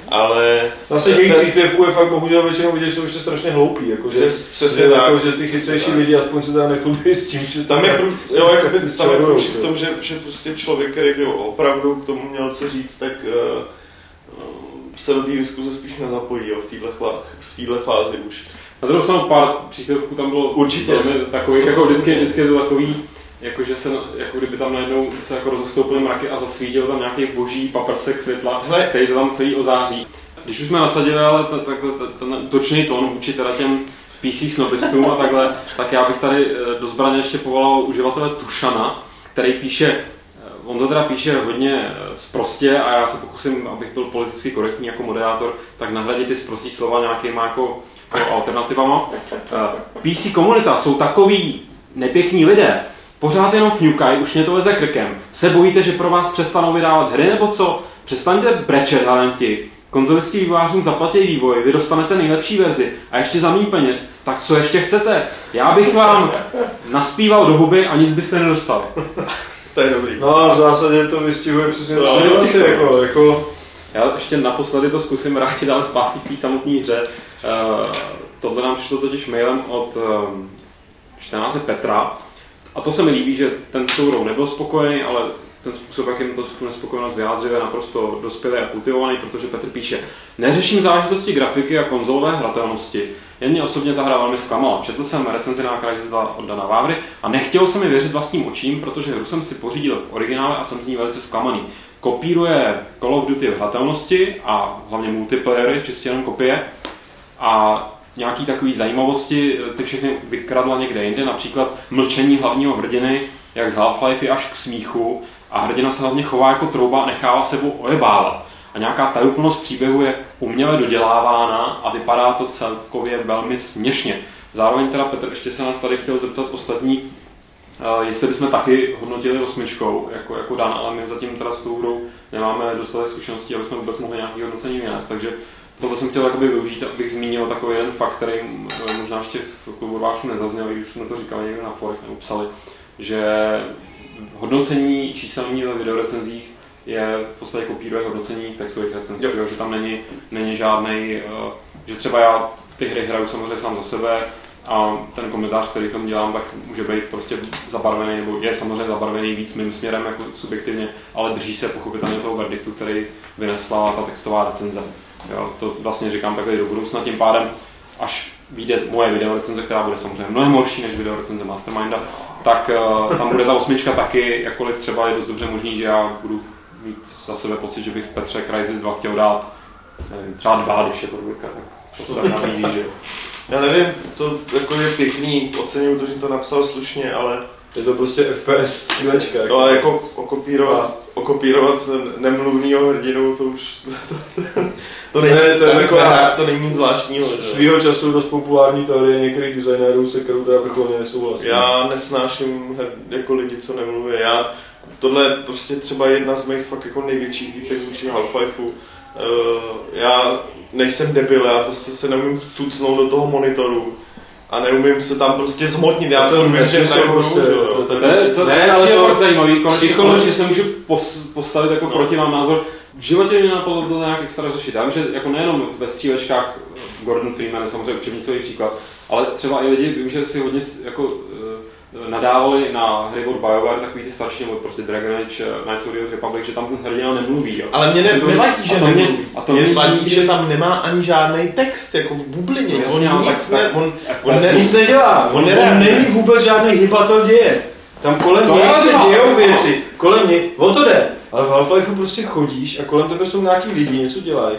Speaker 3: Ale...
Speaker 1: Zase jejich
Speaker 3: ten-
Speaker 1: příspěvků je fakt bohužel většinou vidět, že jsou ještě strašně hloupí, jako, že,
Speaker 3: Že- přesně
Speaker 1: že,
Speaker 3: tak.
Speaker 1: jako, že ty chytřejší lidi aspoň se teda nechlubí s tím, že
Speaker 3: Tam je, prů, jo, jako, tam je
Speaker 1: Čarujou,
Speaker 3: průšvih
Speaker 1: jo.
Speaker 3: v tom, že, že prostě člověk, který kdo opravdu k tomu měl co říct, tak uh, se do té diskuze spíš nezapojí jo, v téhle fázi už.
Speaker 2: Na druhou stranu pár příspěvků tam bylo
Speaker 3: Určitě.
Speaker 2: takových, jako vždycky,
Speaker 3: 100%.
Speaker 2: vždycky je to takový, jako že se, jako kdyby tam najednou se jako rozestoupily mraky a zasvítil tam nějaký boží paprsek světla,
Speaker 3: Hele.
Speaker 2: který to tam celý ozáří. Když už jsme nasadili ale ta- takhle ta- ten útočný tón vůči teda těm PC snobistům a takhle, tak já bych tady eh, do zbraně ještě povolal uživatele Tušana, který píše, eh, on to teda píše hodně eh, sprostě a já se pokusím, abych byl politicky korektní jako moderátor, tak nahradit ty sprostý slova nějakýma jako, jako alternativama. Eh, PC komunita jsou takový nepěkní lidé, pořád jenom fňukají, už mě to leze krkem. Se bojíte, že pro vás přestanou vydávat hry nebo co? Přestaňte brečet, talenti. Konzolisti vývojářům zaplatí vývoj, vy dostanete nejlepší verzi a ještě za méně peněz. Tak co ještě chcete? Já bych vám naspíval do huby a nic byste nedostali.
Speaker 3: To je dobrý.
Speaker 1: No a v zásadě to vystihuje přesně
Speaker 3: No,
Speaker 1: to
Speaker 2: vystihuje.
Speaker 1: jako, jako,
Speaker 2: Já ještě naposledy to zkusím vrátit ale zpátky k té samotné hře. Uh, tohle nám přišlo totiž mailem od um, čtenáře Petra. A to se mi líbí, že ten s tou hrou nebyl spokojený, ale ten způsob, jak jim to tu nespokojenost vyjádřil, je naprosto dospělý a kultivovaný, protože Petr píše, neřeším záležitosti grafiky a konzolové hratelnosti. Jen mě osobně ta hra velmi zklamala. Četl jsem recenzi na Crysis 2 od Dana Vávry a nechtěl se mi věřit vlastním očím, protože hru jsem si pořídil v originále a jsem z ní velice zklamaný. Kopíruje Call of Duty v hratelnosti a hlavně multiplayer, čistě jenom kopie. A nějaký takový zajímavosti, ty všechny vykradla někde jinde, například mlčení hlavního hrdiny, jak z Half-Life až k smíchu a hrdina se hlavně chová jako trouba a nechává sebou ojebávat. A nějaká tajuplnost příběhu je uměle dodělávána a vypadá to celkově velmi směšně. Zároveň teda Petr ještě se nás tady chtěl zeptat ostatní, Uh, jestli bychom taky hodnotili osmičkou, jako, jako Dan, ale my zatím teda s tou hrou nemáme dostatek zkušeností, aby jsme vůbec mohli nějaký hodnocení vynést, takže tohle jsem chtěl jakoby využít, abych zmínil takový jeden fakt, který eh, možná ještě v klubu vášu nezazněl, když jsme to říkali někde na forech nebo psali, že hodnocení číselní ve videorecenzích je v podstatě kopíruje hodnocení v textových recenzích, že tam není, není žádný, uh, že třeba já ty hry hraju samozřejmě sám za sebe, a ten komentář, který tam dělám, tak může být prostě zabarvený, nebo je samozřejmě zabarvený víc mým směrem jako subjektivně, ale drží se pochopitelně toho verdiktu, který vynesla ta textová recenze. Jo, to vlastně říkám takhle do budoucna, tím pádem, až vyjde moje video recenze, která bude samozřejmě mnohem horší než video recenze Masterminda, tak uh, tam bude ta osmička taky, jakkoliv třeba je dost dobře možný, že já budu mít za sebe pocit, že bych Petře Crysis 2 chtěl dát nevím, třeba dva, když je to dvojka, tak to se tak nabízí, že
Speaker 3: Já nevím, to jako je pěkný, oceňuju to, že to napsal slušně, ale
Speaker 1: Je to prostě FPS střílečka.
Speaker 3: no, ale jako okopírovat, okopírovat nemluvnýho hrdinu, to už, to, to, to není,
Speaker 1: Ne, to
Speaker 3: to,
Speaker 1: je
Speaker 3: to,
Speaker 1: taková-
Speaker 3: to není nic zvláštního. jo.
Speaker 1: Svýho času dost populární teorie některých designérů, se kterou teda vrcholně nesouhlasím.
Speaker 3: Já nesnáším her- jako lidi, co nemluví. Já, tohle je prostě třeba jedna z mých fakt jako největších výtek vůči Half-Lifeu. Uh, já nejsem debil, já prostě se neumím vcucnout do toho monitoru a neumím se tam prostě zmotnit. Já
Speaker 1: To
Speaker 3: to vím, že
Speaker 1: prostě,
Speaker 3: že jo.
Speaker 1: to- to-
Speaker 3: Tak
Speaker 2: Ne,
Speaker 3: prostě-
Speaker 2: to,
Speaker 1: ne,
Speaker 2: ne,
Speaker 1: ale to-
Speaker 2: to je zajímavý, konečně,
Speaker 1: psychologi-
Speaker 2: konečně se můžu pos, postavit jako proti vám názor. V životě mě napadlo to nějak extra řešit. Já vím, že jako nejenom ve střílečkách Gordon Freeman je samozřejmě učebnicový příklad, ale třeba i lidi, vím, že si hodně jako eh, nadávali na hry od BioWare, takový ty starší, nebo prostě Dragon Age, eh, Knights of the Old Republic, že tam ten hrdina nemluví. Jo.
Speaker 3: Ale mě ne,
Speaker 2: To-
Speaker 3: nevadí, že
Speaker 2: to mě-
Speaker 3: nemluví.
Speaker 2: a to
Speaker 3: mě
Speaker 2: mě-
Speaker 3: vadí, že tam nemá ani žádný text, jako v bublině.
Speaker 2: No
Speaker 3: on nic
Speaker 2: tak-
Speaker 3: ne, on, on ne,
Speaker 1: Nic nedělá, on,
Speaker 3: On
Speaker 1: on, není vůbec žádný hybatel děje. Tam kolem něj se dějou věci, kolem něj, o to jde. Ale v Half-Lifeu prostě chodíš a kolem tebe jsou nějaký lidi, něco dělají.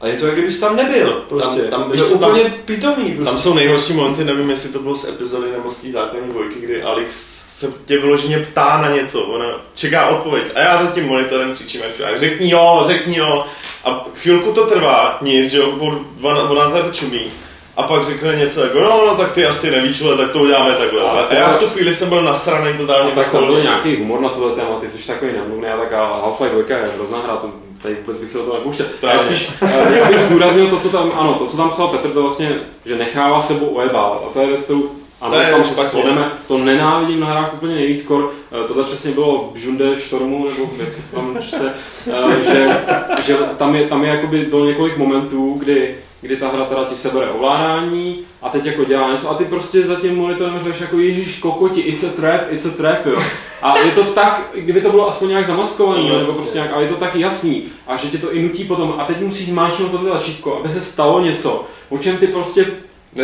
Speaker 1: A je to, jak kdybys tam nebyl, prostě.
Speaker 3: Tam- tam-
Speaker 1: je to
Speaker 3: co, tam-
Speaker 1: úplně pitomý, prostě.
Speaker 3: Tam jsou nejhorší momenty, nevím, jestli to bylo z epizody nebo z té základní dvojky, kdy Alex se tě vyloženě ptá na něco, ona čeká odpověď a já za tím monitorem křičím, jak řekni jo, řekni jo a chvilku to trvá, nic, že jo, ona, tady čumí a pak řekne něco jako, no, no, tak ty asi nevíš, ale tak to uděláme takhle.
Speaker 2: Ale
Speaker 3: A já v tu chvíli jsem byl nasranej totálně.
Speaker 2: No, tak tam byl nějaký humor na tohle téma, ty jsi takový nemluvný, a tak a Half-Life 2 je hrozná hra, to tady vůbec bych se do toho nepouštěl.
Speaker 3: To
Speaker 2: Já
Speaker 3: je-
Speaker 2: spíš, já bych zdůraznil to, co tam, ano, to, co tam psal Petr, to vlastně, že nechává sebou ojebávat. A to je věc, kterou ano,
Speaker 3: To
Speaker 2: tam se shodneme, to nenávidím na hrách úplně nejvíc skor. Eh, Tohle přesně bylo v Žunde Štormu, nebo jak se to tam čte, eh, že, že tam je, tam je jakoby bylo několik momentů, kdy kdy ta hra teda ti sebere ovládání a teď jako dělá něco. A ty prostě za tím monitorem řeš jako ježíš kokoti, it's a trap, it's a trap, jo. A je to tak, kdyby to bylo aspoň nějak zamaskovaný,
Speaker 3: No,
Speaker 2: nebo prostě nějak, ale je to tak jasný. A že tě to i nutí potom a teď musíš zmáčknout tohle tlačítko, aby se stalo něco, o čem ty prostě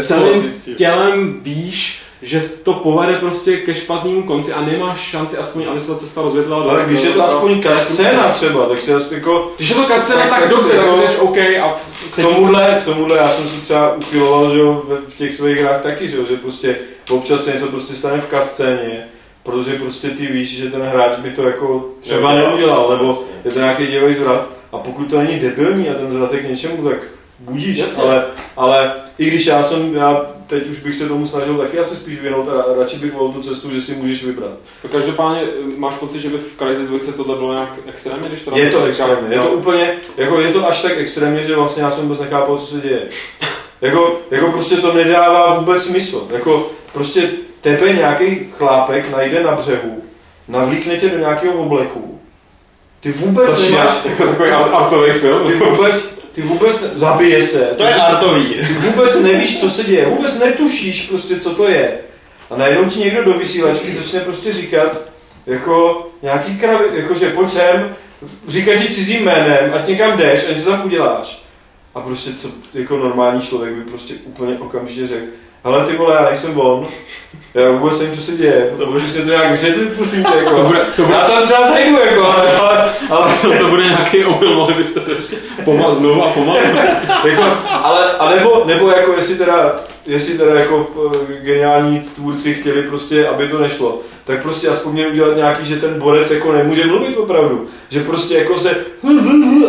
Speaker 2: celým tělem víš, že to povede prostě ke špatnému konci a nemáš šanci aspoň, aby se ta cesta rozvětlila.
Speaker 1: Ale když je to aspoň scéna třeba, tak si jako
Speaker 2: Když je to cutscéna,
Speaker 1: Tak-
Speaker 2: dobře, tak
Speaker 1: jako-
Speaker 2: si OK a
Speaker 1: k tomuhle, k tomuhle já jsem si třeba uchyloval, že jo, v těch svých hrách taky, že jo, že prostě občas se něco prostě stane v kascéně, protože prostě ty víš, že ten hráč by to jako třeba
Speaker 3: Neudělal.
Speaker 1: nebo je to nějaký dělej zvrat a pokud to není debilní a ten zvrat je k něčemu, tak budíš,
Speaker 2: Jasně.
Speaker 1: ale, ale i když já jsem, já teď už bych se tomu snažil taky asi spíš věnout a ra- radši bych volil tu cestu, že si můžeš vybrat.
Speaker 2: No, Každopádně eh, máš pocit, že by v Crysis 2 tohle bylo nějak extrémně, když to
Speaker 1: Je to extrémně, je to úplně, jako je to až tak extrémně, že vlastně já jsem vůbec nechápal, co se děje. Jako, jako prostě to nedává vůbec smysl. Jako prostě tebe nějaký chlápek najde na břehu, navlíkne tě do nějakého obleku. Ty vůbec
Speaker 3: To
Speaker 1: nemáš,
Speaker 2: Jako takový artový film.
Speaker 1: ty vůbec, ty vůbec ne, zabije se.
Speaker 3: To je artový.
Speaker 1: ty vůbec nevíš, co se děje, vůbec netušíš prostě, co to je. A najednou ti někdo do vysílačky začne prostě říkat, jako nějaký kravy, jakože pojď sem, říkat ti cizím jménem, ať někam jdeš a něco tam uděláš. A prostě co, jako normální člověk by prostě úplně okamžitě řekl, hele ty vole, já nejsem on, já vůbec nevím, co se děje, to bude si to nějak vysvětlit, pustíte, jako.
Speaker 2: To bude, to bude,
Speaker 1: Já tam třeba zajdu, jako, ale, ale, ale
Speaker 2: to, to bude nějaký omyl, mohli byste to ještě pomalu znovu a pomalu.
Speaker 1: jako, ale, a nebo, nebo jako jestli teda, jestli teda jako eh, geniální tvůrci chtěli prostě, aby to nešlo, tak prostě aspoň měli udělat nějaký, že ten borec jako nemůže mluvit opravdu, že prostě jako se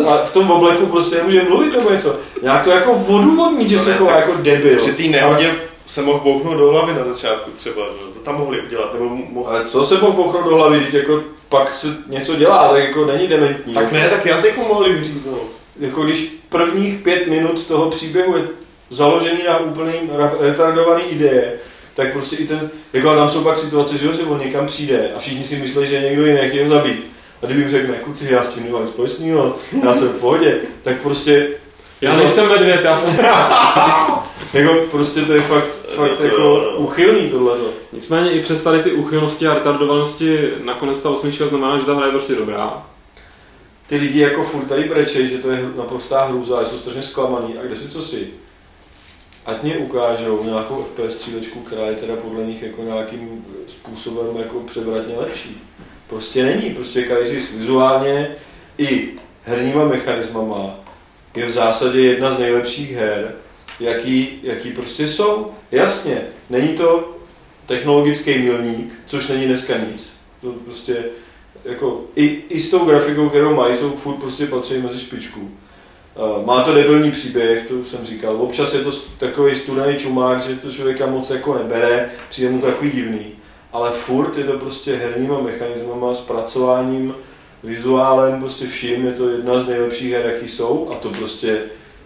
Speaker 1: a v tom obleku prostě nemůže mluvit nebo něco. Nějak to jako odůvodnit, že
Speaker 3: No
Speaker 1: se
Speaker 3: ne,
Speaker 1: chová jako debil.
Speaker 3: Při té nehodě se mohl bouchnout do hlavy na začátku třeba, že? to tam mohli udělat, nebo mohl...
Speaker 1: Ale co se mohl bouchnout do hlavy, teď jako pak se něco dělá, tak jako není dementní.
Speaker 3: Tak ne, tak jazyk mu mohli vyříznout.
Speaker 1: Jako když prvních pět minut toho příběhu je založený na úplný retardovaný ideje, tak prostě i ten, jako tam jsou pak situace, že, jo, že on někam přijde a všichni si myslí, že někdo jiný chtěl zabít. A kdyby řekne, kuci, já s tím nemám společného, já jsem v pohodě, tak prostě...
Speaker 2: Já jako, nejsem medvěd, já jsem...
Speaker 1: jako prostě to je fakt, fakt to, jako uchylný tohle.
Speaker 2: Nicméně i přes tady ty uchylnosti a retardovanosti nakonec ta osmička znamená, že ta hra je prostě dobrá.
Speaker 1: Ty lidi jako furt tady brečej, že to je naprostá hrůza, a jsou strašně zklamaný. A kde si co si? Ať mě ukážou nějakou FPS střílečku, která je teda podle nich jako nějakým způsobem jako převratně lepší. Prostě není. Prostě Crysis vizuálně i herníma mechanismama je v zásadě jedna z nejlepších her, jaký, jaký prostě jsou. Jasně, není to technologický milník, což není dneska nic. To prostě jako i, i s tou grafikou, kterou mají, jsou furt prostě patří mezi špičku. Eh, má to debilní příběh, to jsem říkal. Občas je to takový studený čumák, že to člověka moc jako nebere, přijde mu to takový divný. Ale furt je to prostě herníma mechanismama, zpracováním, vizuálem, prostě vším, je to jedna z nejlepších her, jaký jsou a to prostě,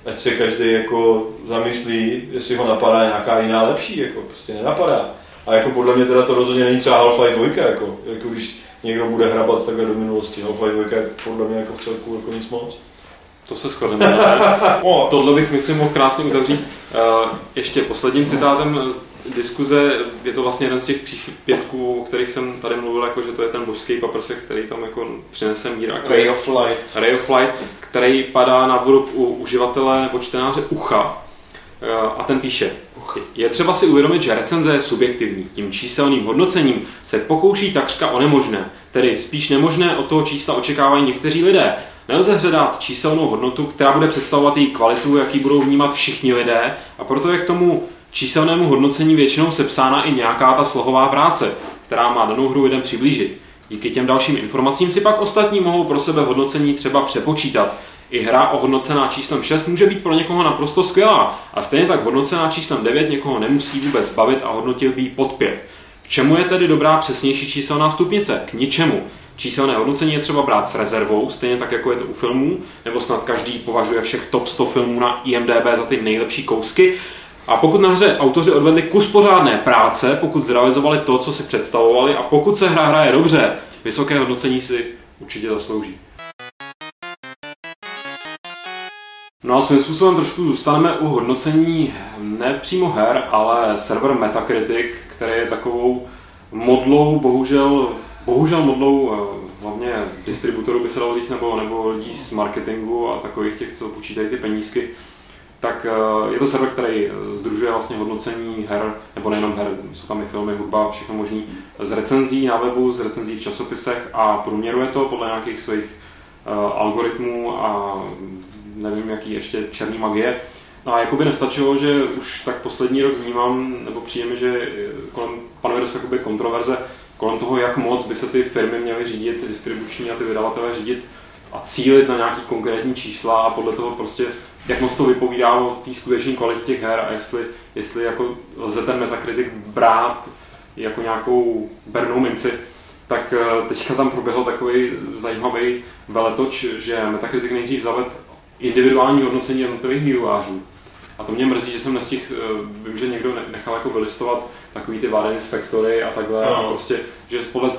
Speaker 1: ať se každý jako zamyslí, jestli ho napadá nějaká jiná lepší, jako prostě nenapadá. A jako podle mě teda to rozhodně není třeba Half-Life 2, jako, jako když někdo bude hrabat takhle do minulosti. Half-Life 2 je podle mě jako v celku jako nic moc.
Speaker 2: To se shodneme. Tohle bych, myslím, mohl krásně uzavřít. Uh, ještě posledním citátem z diskuze, je to vlastně jeden z těch příspěvků, o kterých jsem tady mluvil, jako že to je ten božský paprsek, který tam jako přinese mír.
Speaker 3: Ray of Light.
Speaker 2: Ray of Light, který padá na vrub u uživatele nebo čtenáře ucha. Uh, a ten píše, je třeba si uvědomit, že recenze je subjektivní. Tím číselným hodnocením se pokouší takřka o nemožné. Tedy spíš nemožné od toho čísla očekávají někteří lidé. Nelze hledat číselnou hodnotu, která bude představovat její kvalitu, jaký budou vnímat všichni lidé, a proto je k tomu číselnému hodnocení většinou sepsána i nějaká ta slohová práce, která má danou hru lidem přiblížit. Díky těm dalším informacím si pak ostatní mohou pro sebe hodnocení třeba přepočítat. I hra ohodnocená číslem 6 může být pro někoho naprosto skvělá a stejně tak hodnocená číslem 9 někoho nemusí vůbec bavit a hodnotil by pod 5. K čemu je tedy dobrá přesnější číselná stupnice? K ničemu. Číselné hodnocení je třeba brát s rezervou, stejně tak jako je to u filmů, nebo snad každý považuje všech top 100 filmů na IMDB za ty nejlepší kousky. A pokud na hře autoři odvedli kus pořádné práce, pokud zrealizovali to, co si představovali a pokud se hra hraje dobře, vysoké hodnocení si určitě zaslouží. No a svým způsobem trošku zůstaneme u hodnocení ne přímo her, ale server Metacritic, který je takovou modlou, bohužel bohužel modlou eh, hlavně distributorů by se dalo říct, nebo, nebo lidí z marketingu a takových těch, co počítají ty penízky, tak eh, je to server, který eh, združuje vlastně hodnocení her, nebo nejenom her, jsou tam i filmy, hudba, všechno možný, z recenzí na webu, z recenzí v časopisech a průměruje to podle nějakých svých algoritmů a nevím, jaký ještě černý magie. No a jakoby nestačilo, že už tak poslední rok vnímám, nebo přijeme, že kolem panuje dost kontroverze, kolem toho, jak moc by se ty firmy měly řídit, ty distribuční a ty vydavatelé řídit a cílit na nějaký konkrétní čísla a podle toho prostě, jak moc to vypovídá o té skutečné kvalitě těch her a jestli, jestli jako lze ten Metacritic brát jako nějakou bernou minci, tak eh, teďka tam proběhl takový zajímavý veletoč, že Metacritic nejdřív zaved individuální hodnocení jednotlivých vývojářů a to mě mrzí, že jsem nestihl, vím, že někdo nechal jako vylistovat takový ty vády inspektory a takhle no. a prostě, že podle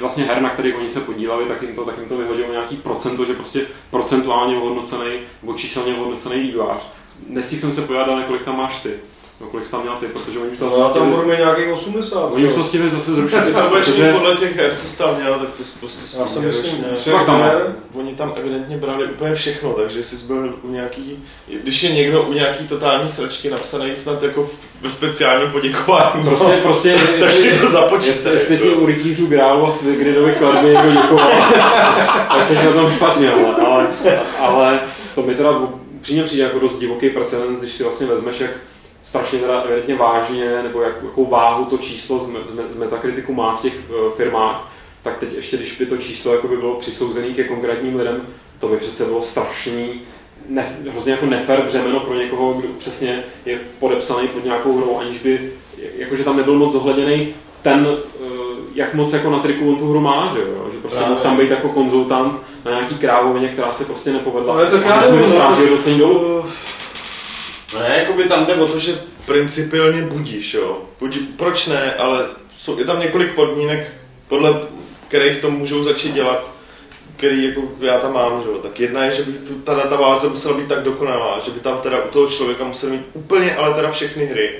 Speaker 2: vlastně her, na kterých oni se podíleli, tak jim to, tak jim to vyhodilo nějaký procento, že prostě procentuálně hodnocený nebo číselně hodnocený vývojář. Nestihl jsem se podívat, kolik tam máš ty. No, kolik jsi tam měl ty, protože oni už to
Speaker 1: no, já tam budu mít nějakých 80.
Speaker 2: Oni už to stihli zase zrušit.
Speaker 3: to protože... podle těch her, co jsi tam měl, tak to prostě
Speaker 1: Já si myslím,
Speaker 3: že tam her, oni tam evidentně brali úplně všechno, takže jsi byl u nějaký, když je někdo u nějaký totální sračky napsaný snad jako ve speciálním poděkování.
Speaker 2: Prostě, prostě,
Speaker 3: tak je to započítat.
Speaker 2: Jestli ti u rytířů grálu a Svigridovi kladby někdo děkoval, tak jsi na tom špatně, ale, ale to mi teda přímě přijde jako dost divoký precedens, když si vlastně vezmeš, jak strašně teda evidentně vážně, nebo jak, jakou váhu to číslo z metakritiku má v těch uh, firmách, tak teď ještě, když by to číslo jako by bylo přisouzené ke konkrétním lidem, to by přece bylo strašný ne, hrozně jako nefer břemeno pro někoho, kdo přesně je podepsaný pod nějakou hrou, aniž by, jakože tam nebyl moc zohleděný ten, eh, jak moc jako na triku on tu hru má, že jo? Že prostě mohl tam být jako konzultant na nějaký krávovině, která se prostě nepovedla.
Speaker 1: Ale tak já nevím,
Speaker 2: no, dolů.
Speaker 3: Ne, jako by tam jde o to, že principiálně budíš, jo. Budí, proč ne, ale jsou, je tam několik podmínek, podle kterých to můžou začít dělat, který jako já tam mám, že jo. Tak jedna je, že by tu, ta databáze musela být tak dokonalá, že by tam teda u toho člověka musel mít úplně, ale teda všechny hry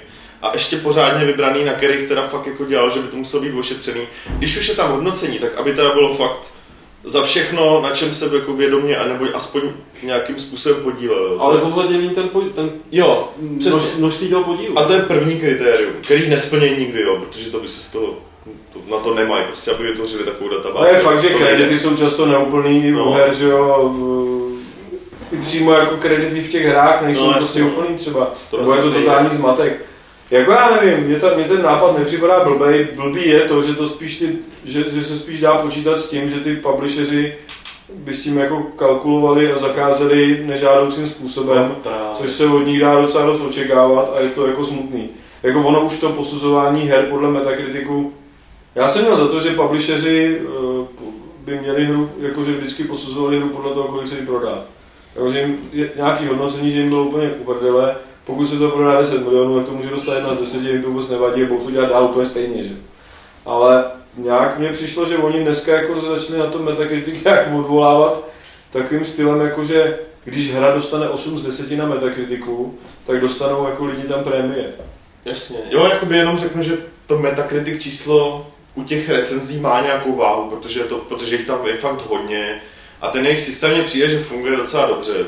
Speaker 3: a ještě pořádně vybraný, na kterých teda fakt jako dělal, že by to muselo být ošetřený. Když už je tam hodnocení, tak aby teda bylo fakt za všechno, na čem se jako vědomě, anebo aspoň nějakým způsobem podílel.
Speaker 2: Ale zohledněný ten, po, ten
Speaker 3: jo,
Speaker 2: množ, množství toho podílu.
Speaker 3: A to je první kritérium, který nesplnějí nikdy, jo, protože to by se z toho to, na to nemají, prostě aby vytvořili takovou databázi.
Speaker 1: Ale je fakt, že kredity jsou často neúplný no. u her, že jo, i přímo jako kredity v těch hrách nejsou no, prostě no. úplný třeba, to nebo je to totální zmatek. Jako já nevím, mě, ta, mě ten nápad nepřipadá blbej. Blbý je to, že to spíš ty, že, že se spíš dá počítat s tím, že ty publisheři by s tím jako kalkulovali a zacházeli nežádoucím způsobem, no, což se od nich dá docela dost očekávat a je to jako smutný. Jako ono už to posuzování her podle Metakritiku, já jsem měl za to, že publisheři uh, by měli hru, jakože vždycky posuzovali hru podle toho, kolik se jí prodá. Jakože jim je nějaký hodnocení, že jim bylo úplně uprdele, pokud se to prodá 10 milionů, tak to může dostat jedna z deseti, jim to vůbec nevadí, budou to dělat dál úplně stejně. Že? Ale nějak mně přišlo, že oni dneska jako začali na to Metacritic jak odvolávat takovým stylem, jako že když hra dostane 8 z 10 na Metacriticu, tak dostanou jako lidi tam prémie.
Speaker 3: Jasně. Jo, jakoby jenom řeknu, že to Metacritic číslo u těch recenzí má nějakou váhu, protože, to, protože jich tam je fakt hodně a ten jejich systém mě přijde, že funguje docela dobře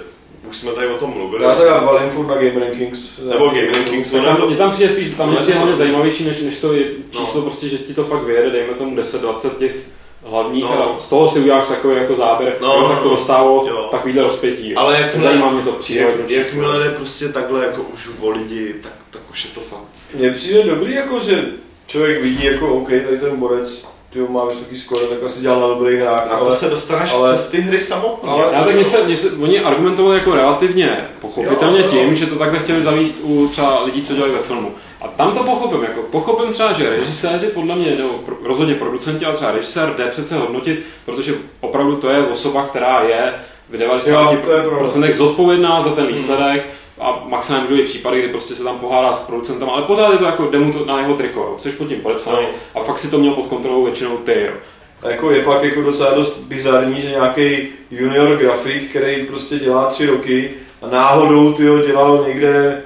Speaker 3: už jsme tady o tom mluvili.
Speaker 1: Já teda valím furt na Game Rankings.
Speaker 3: Nebo Game Rankings.
Speaker 2: Tam, to... Mě tam přijde spíš, tam mě přijde hlavně zajímavější, než, než to je číslo, no. prostě, že ti to fakt vyjede, dejme tomu 10-20 těch hlavních no. a z toho si uděláš takový jako záběr, no, jo, tak to dostávalo jo. takovýhle rozpětí.
Speaker 3: Ale jak
Speaker 2: zajímá mě to přijde.
Speaker 3: Jak, jakmile jde prostě takhle jako už o lidi, tak, tak už je to fakt.
Speaker 1: Mně přijde dobrý, jako že člověk vidí jako OK, tady ten borec ty má vysoký skóre, tak asi dělal na dobrých hrách.
Speaker 3: A to ale, se dostaneš ale, přes ty hry samotné.
Speaker 2: Ale, já tak mě se, mě se, oni argumentovali jako relativně pochopitelně jo, tím, že to takhle chtěli zavíst u třeba lidí, co dělají ve filmu. A tam to pochopím, jako pochopím třeba, že režiséři podle mě, nebo rozhodně producenti, ale třeba režisér jde přece hodnotit, protože opravdu to je osoba, která je v 90% zodpovědná za ten výsledek, hmm a maximálně můžou i případy, kdy prostě se tam pohádá s producentem, ale pořád je to jako demo to na jeho triko, jo. jsi pod tím podepsaný no. a fakt si to měl pod kontrolou většinou ty. Jo.
Speaker 1: A jako je pak jako docela dost bizarní, že nějaký junior grafik, který prostě dělá tři roky a náhodou ty dělal někde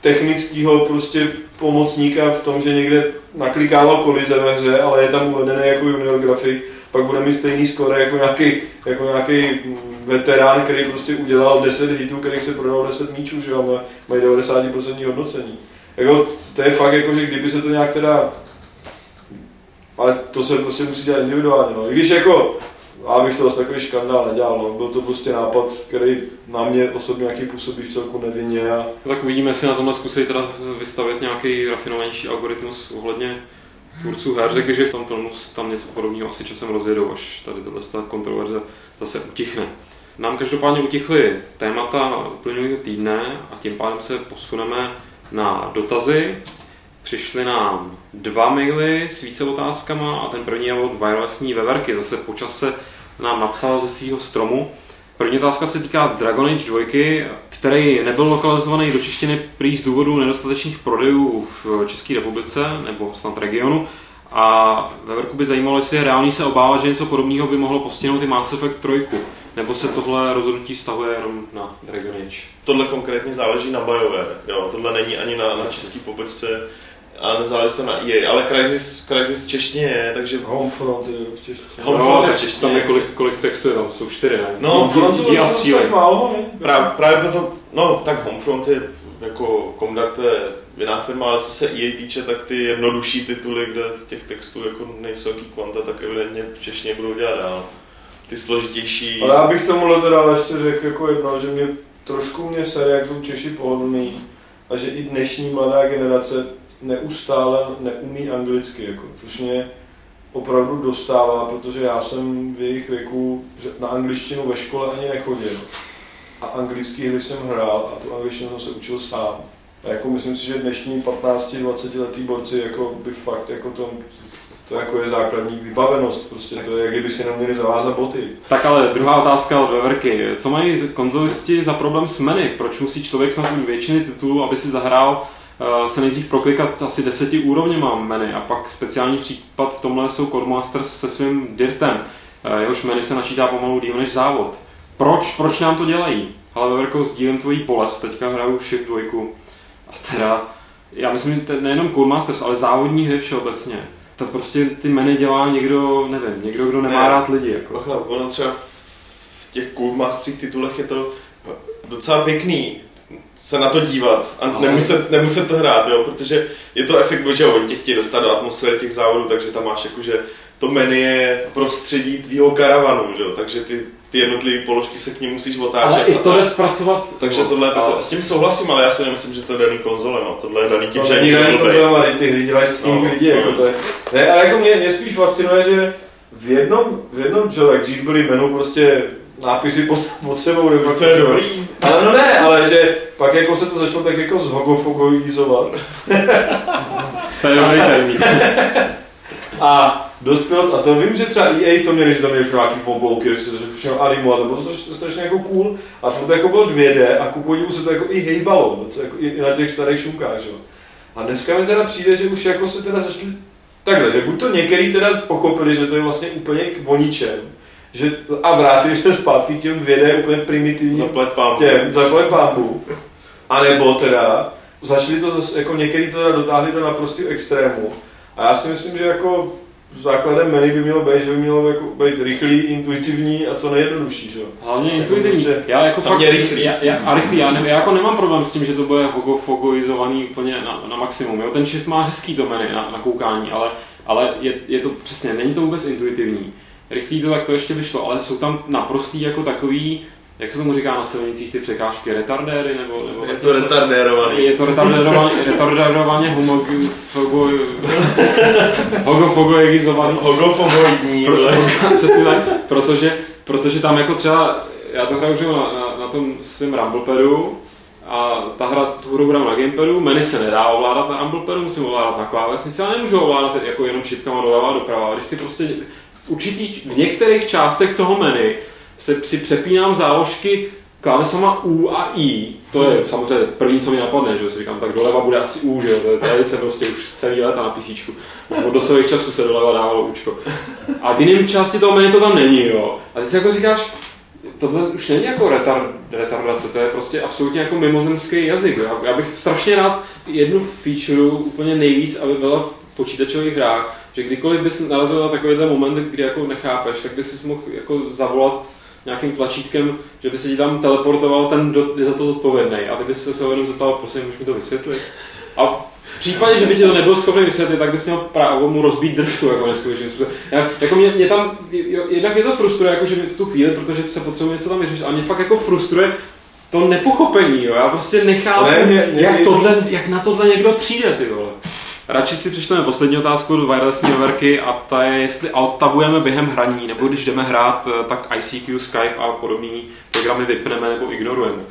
Speaker 1: technického prostě pomocníka v tom, že někde naklikával kolize ve hře, ale je tam uvedený jako junior grafik, pak bude mít stejný skore jako nějaký, jako nějaký veterán, který prostě udělal 10 hitů, kterých se prodal 10 míčů, že jo, mají 90% hodnocení. Jako, to je fakt jako, že kdyby se to nějak teda ale to se prostě musí dělat individuálně. No. I když jako, já bych se vlastně takový škandál nedělal, no. byl to prostě nápad, který na mě osobně nějaký působí v celku nevinně. A...
Speaker 2: Tak uvidíme, jestli na tomhle zkusí teda vystavit nějaký rafinovanější algoritmus ohledně tvůrců her. Řekli, že v tom filmu tam něco podobného asi časem rozjedou, až tady tohle kontroverze zase utichne. Nám každopádně utichly témata uplynulého týdne a tím pádem se posuneme na dotazy. Přišly nám dva maily s více otázkama a ten první je od wirelessní veverky. Zase počase nám napsala ze svého stromu. První otázka se týká Dragon Age 2, který nebyl lokalizovaný do češtiny prý z důvodu nedostatečných prodejů v České republice nebo snad regionu. A Veverku by zajímalo, jestli je reálný se obávat, že něco podobného by mohlo postihnout i Mass Effect 3. Nebo se tohle rozhodnutí vztahuje jenom na Dragon Age?
Speaker 3: Tohle konkrétně záleží na BioWare. Jo, tohle není ani na, na český pobočce a nezáleží to na EA, ale Crysis, Crysis v češtině je, takže...
Speaker 1: Homefront je v češtině.
Speaker 3: Homefront no, je v češtině.
Speaker 2: Tam je kolik, kolik textů je tam, jsou čtyři, ne?
Speaker 3: No, Homefrontu
Speaker 1: je tak málo, ne?
Speaker 3: Právě, právě proto, no tak Homefront je jako Conduct je jiná firma, ale co se EA týče, tak ty jednodušší tituly, kde těch textů jako nejsou jaký kvanta, tak evidentně v češtině budou dělat dál. Ty složitější...
Speaker 1: Ale já bych tomuhle teda ještě řekl jako jedno, že mě trošku mě sere, jak jsou Češi pohodlný a že i dnešní mladá generace neustále neumí anglicky, jako, což mě opravdu dostává, protože já jsem v jejich věku na angličtinu ve škole ani nechodil. a anglický hry jsem hrál a tu angličtinu jsem se učil sám. A jako myslím si, že dnešní 15-20 letý borci jako by fakt jako to, to jako je základní vybavenost, prostě to je, jak kdyby si neměli zavázat boty.
Speaker 2: Tak ale druhá otázka od Veverky. Co mají konzolisti za problém s menu? Proč musí člověk snad většiny titulů, aby si zahrál se nejdřív proklikat asi deseti mám menu a pak speciální případ v tomhle jsou Codemasters se svým Dirtem. Uh, jehož menu se načítá pomalu díl než závod. Proč? Proč nám to dělají? Ale Veverko, sdílím tvojí poles, teďka hraju Shift 2 a teda, já myslím, že nejenom Codemasters, ale závodní hry všeobecně. To prostě ty meny dělá někdo, nevím, někdo, kdo nemá ne, rád lidi. Jako.
Speaker 3: Ochle, ono třeba v těch Codemasterích titulech je to docela pěkný se na to dívat a no. nemuset, nemuset to hrát, jo, protože je to efekt, že jo, oni tě chtějí dostat do atmosféry těch závodů, takže tam máš jakože to menu je prostředí tvýho karavanu, že jo, takže ty ty jednotlivé položky se k ním musíš otáčet.
Speaker 2: Ale i to jde zpracovat.
Speaker 3: Takže no, tohle je ale... S tím souhlasím, ale já si nemyslím, že to je daný konzole, no. Tohle je daný tím,
Speaker 1: že není daný konzole, ale ty hry dělají s tím no, lidi, jako to je. Ne, ale jako mě, mě spíš fascinuje, že v jednom, v jednom člověk, dřív byly menu prostě nápisy pod, pod sebou, nebo
Speaker 3: to je dobrý.
Speaker 1: Ale no ne, ale že pak jako se to začalo tak jako zhogofogoizovat.
Speaker 2: to je dobrý termín.
Speaker 1: A dospěl, a to vím, že třeba EA to měli, že tam měli nějaký oblouky, že se to všechno animo, a to bylo strašně, strašně jako cool. A furt to jako bylo 2D a ku podivu se to jako i hejbalo, to jako i na těch starých šunkách, že? A dneska mi teda přijde, že už jako se teda začali takhle, že buď to některý teda pochopili, že to je vlastně úplně k ničem, že, a vrátili se zpátky k těm 2D úplně primitivním
Speaker 3: zaplet pámbu.
Speaker 1: těm, zaplet pámbu. A nebo teda začali to zase, jako některý to teda dotáhli do naprostého extrému. A já si myslím, že jako základem menu by mělo být, že by mělo jako být rychlý, intuitivní a co nejjednodušší, že?
Speaker 2: Hlavně jako intuitivní. Prostě, já jako fakt,
Speaker 3: rychlý.
Speaker 2: Já, já, a rychlý, já, ne, já, jako nemám problém s tím, že to bude hogofogoizovaný úplně na, na maximum. Jo? Ten shift má hezký to menu na, na koukání, ale, ale je, je, to přesně, není to vůbec intuitivní. Rychlý to tak to ještě vyšlo, ale jsou tam naprostý jako takový jak se tomu říká na silnicích ty překážky, retardéry nebo... nebo
Speaker 3: je to retardérovaný.
Speaker 2: Je to retardérovaný, retardérovaně hogofogoegizovaný.
Speaker 3: Hogofogoidní.
Speaker 2: Přesně tak, protože, protože tam jako třeba, já to hraju na, na, na tom svém Rumblepadu, a ta hra tu hru hraju na gamepadu, menu se nedá ovládat na Rumblepadu, musím ovládat na klávesnici, ale nemůžu ovládat jako jenom šipkama doleva a doprava. Když si prostě v určitých, v některých částech toho menu se si přepínám záložky klávesama U a I, to je samozřejmě první, co mi napadne, že si říkám, tak doleva bude asi U, že jo, to je tradice prostě už celý léta na PC. Už od dosových časů se doleva dávalo Učko. A v jiném části toho menu to tam není, jo. A teď si jako říkáš, tohle už není jako retard, retardace, to je prostě absolutně jako mimozemský jazyk. Jo. Já bych strašně rád jednu feature úplně nejvíc, aby byla v počítačových hrách, že kdykoliv bys narazil na takovýhle moment, kdy jako nechápeš, tak bys si mohl jako zavolat nějakým tlačítkem, že by se ti tam teleportoval ten, kdo je za to zodpovědný. A ty bys se jenom zeptal, prosím, můžeš mi to vysvětlit? A v případě, že by ti to nebyl schopný vysvětlit, tak bys měl právo mu rozbít držku jako neskutečným způsobem. Já, jako mě, mě, tam, jednak mě to frustruje, jako že v tu chvíli, protože se potřebuje něco tam vyřešit, a mě fakt jako frustruje to nepochopení, jo. Já prostě nechápu, ne, mě, mě, jak, tohle, jak na tohle někdo přijde, ty vole. Radši si přečteme poslední otázku do wirelessní overky a ta je, jestli altabujeme během hraní, nebo když jdeme hrát, eh, tak ICQ, Skype a podobné programy vypneme nebo ignorujeme.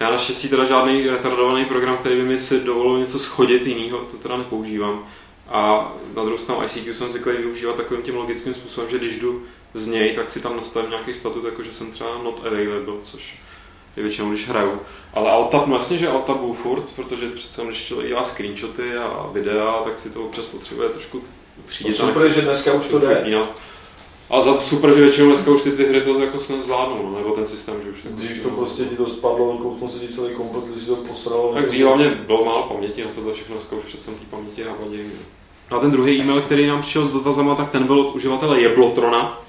Speaker 2: Já naštěstí teda žádný retardovaný program, který by mi si dovolil něco schodit jinýho, to teda nepoužívám. A na druhou stranu ICQ jsem zvyklý využívat takovým tím logickým způsobem, že když jdu z něj, tak si tam nastavím nějaký statut, jako že jsem třeba not available, což je většinou, když hraju. Ale Altab, no jasně, že Altabu furt, protože přece když člověk dělá screenshoty a videa, tak si to občas potřebuje trošku
Speaker 1: třídit. To super, že dneska už to jde.
Speaker 2: A za super, že většinou dneska už ty, ty hry to jako zvládnou, no, nebo ten systém, že už tak
Speaker 1: Dřív to prostě ti to spadlo, kousmo se ti celý komplet, když si to posralo.
Speaker 2: Tak dřív hlavně bylo málo paměti na to všechno, dneska už přece té paměti havadí. No a ten druhý e-mail, který nám přišel s dotazama, tak ten byl od uživatele Jeblotrona.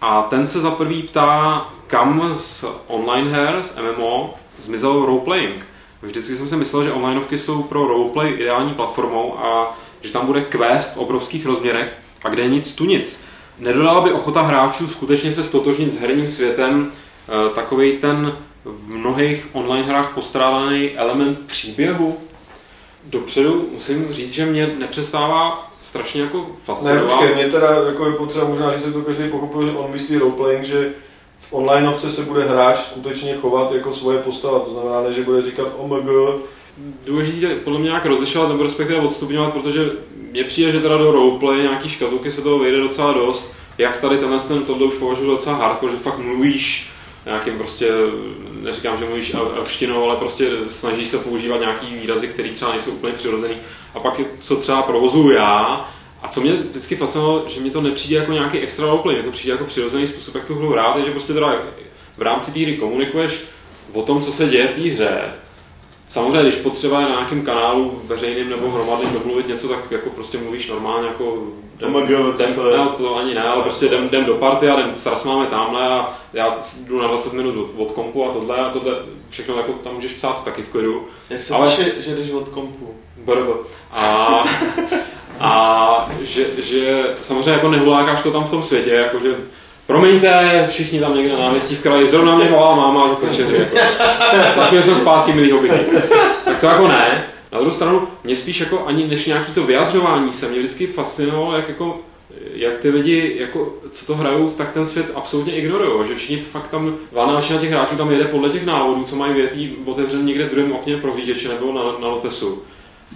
Speaker 2: A ten se za prvý ptá, kam z online her, z MMO, zmizel roleplaying. Vždycky jsem si myslel, že onlineovky jsou pro roleplay ideální platformou a že tam bude quest v obrovských rozměrech a kde je nic tu nic. Nedodala by ochota hráčů skutečně se stotožnit s herním světem eh, takový ten v mnohých online hrách postrádaný element příběhu? Dopředu musím říct, že mě nepřestává strašně jako fascinovat.
Speaker 1: Ne, počkej, mě teda jako je potřeba možná, že se to každý pochopil, že on myslí roleplaying, že v onlineovce se bude hráč skutečně chovat jako svoje postava, to znamená, ne, že bude říkat omg,
Speaker 2: důležité podle mě nějak rozlišovat nebo respektive odstupňovat, protože mně přijde, že teda do roleplay nějaký škatulky se toho vejde docela dost. Jak tady tenhle ten tohle už považuji docela hardcore, že fakt mluvíš nějakým prostě, neříkám, že mluvíš elštinou, ale prostě snažíš se používat nějaký výrazy, které třeba nejsou úplně přirozený. A pak co třeba provozuju já, a co mě vždycky fascinovalo, že mi to nepřijde jako nějaký extra roleplay, mě to přijde jako přirozený způsob, jak tu hru hrát, je, že prostě teda v rámci té hry komunikuješ o tom, co se děje v té hře, Samozřejmě, když potřeba na nějakém kanálu veřejným nebo hromadným domluvit něco, tak jako prostě mluvíš normálně jako
Speaker 3: Jdem,
Speaker 2: ne, to ani ne, ale prostě jdem, jdem do party a jdem, teraz máme tamhle a já jdu na 20 minut od kompu a tohle a tohle, všechno jako tam můžeš psát taky v klidu.
Speaker 3: Jak se ale... píše, že jdeš od kompu?
Speaker 2: Brb. A, a že, že samozřejmě jako nehulákáš to tam v tom světě, jako že Promiňte, všichni tam někde na náměstí v kraji, zrovna mě volá máma kočeři. Jako. tak jsem zpátky milý hobity. Tak to jako ne. Na druhou stranu, mě spíš jako ani než nějaký to vyjadřování se mě vždycky fascinovalo, jak jako jak ty lidi, jako, co to hrajou, tak ten svět absolutně ignorují. Že všichni fakt tam, valná většina těch hráčů tam jede podle těch návodů, co mají větý otevřen někde v druhém okně prohlížeče nebo na, na Lotesu.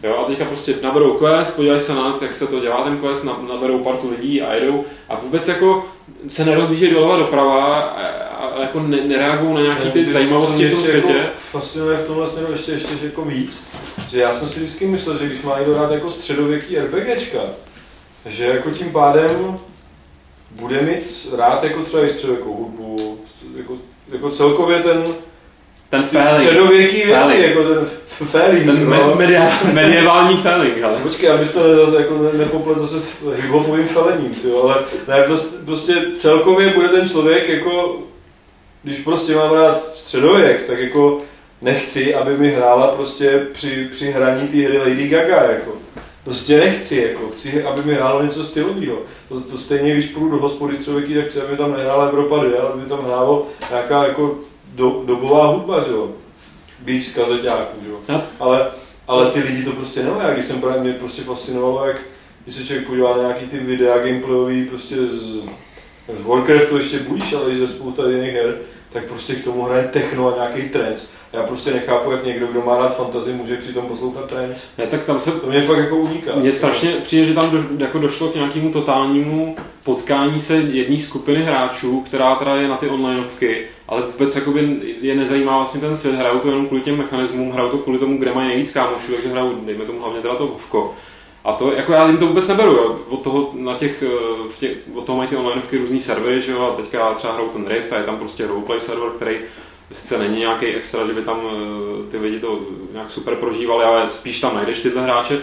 Speaker 2: Jo, a teďka prostě naberou quest, podívají se na jak se to dělá ten quest, naberou partu lidí a jedou a vůbec jako se nerozlížejí doleva doprava a, a jako ne, nereagují na nějaké ty zajímavosti v tom světě. Jako
Speaker 1: fascinuje v tomhle směru ještě, ještě jako víc, že já jsem si vždycky myslel, že když má někdo rád jako středověký RPGčka, že jako tím pádem bude mít rád jako třeba i středověkou hudbu, jako, jako celkově ten
Speaker 2: ten failing.
Speaker 1: Středověký věci, failing. jako ten failing.
Speaker 2: Ten no. media, medievální failing, ale.
Speaker 1: Počkej, abys to ne, jako nepoplet zase s hiphopovým falením, tyjo, ale ne, prostě, prostě celkově bude ten člověk jako, když prostě mám rád středověk, tak jako nechci, aby mi hrála prostě při, při hraní té hry Lady Gaga, jako. Prostě nechci, jako, chci, aby mi hrálo něco stylového. To, to stejně, když půjdu do hospody středověký, tak chci, aby tam nehrála Evropa 2, ale aby tam hrálo nějaká jako do, dobová hudba, že jo? Beach z kazeťáků, že jo? Ale, ale ty lidi to prostě nemají. Já když jsem právě, mě prostě fascinovalo, jak když se člověk podívá na nějaký ty videa gameplayový prostě z, z Warcraftu ještě budíš, ale i ze spousta jiných her, tak prostě k tomu hraje techno a nějaký trance. Já prostě nechápu, jak někdo, kdo má rád fantasy, může přitom poslouchat trance.
Speaker 2: Ne, tak tam se...
Speaker 1: To mě fakt jako uniká.
Speaker 2: Mně strašně přijde, že tam do, jako došlo k nějakému totálnímu potkání se jedné skupiny hráčů, která teda je na ty onlineovky, ale vůbec jakoby je nezajímá vlastně ten svět, hrajou to jenom kvůli těm mechanismům, hrajou to kvůli tomu, kde mají nejvíc kámošů, takže hrajou, dejme tomu hlavně teda to vovko. A to, jako já jim to vůbec neberu, jo. Od toho, na těch, eh, v těch, od toho mají ty onlineovky různý servery, že jo, a teďka třeba hrajou ten Rift a je tam prostě roleplay server, který sice není nějaký extra, že by tam eh, ty lidi to nějak super prožívali, ale spíš tam najdeš tyhle hráče.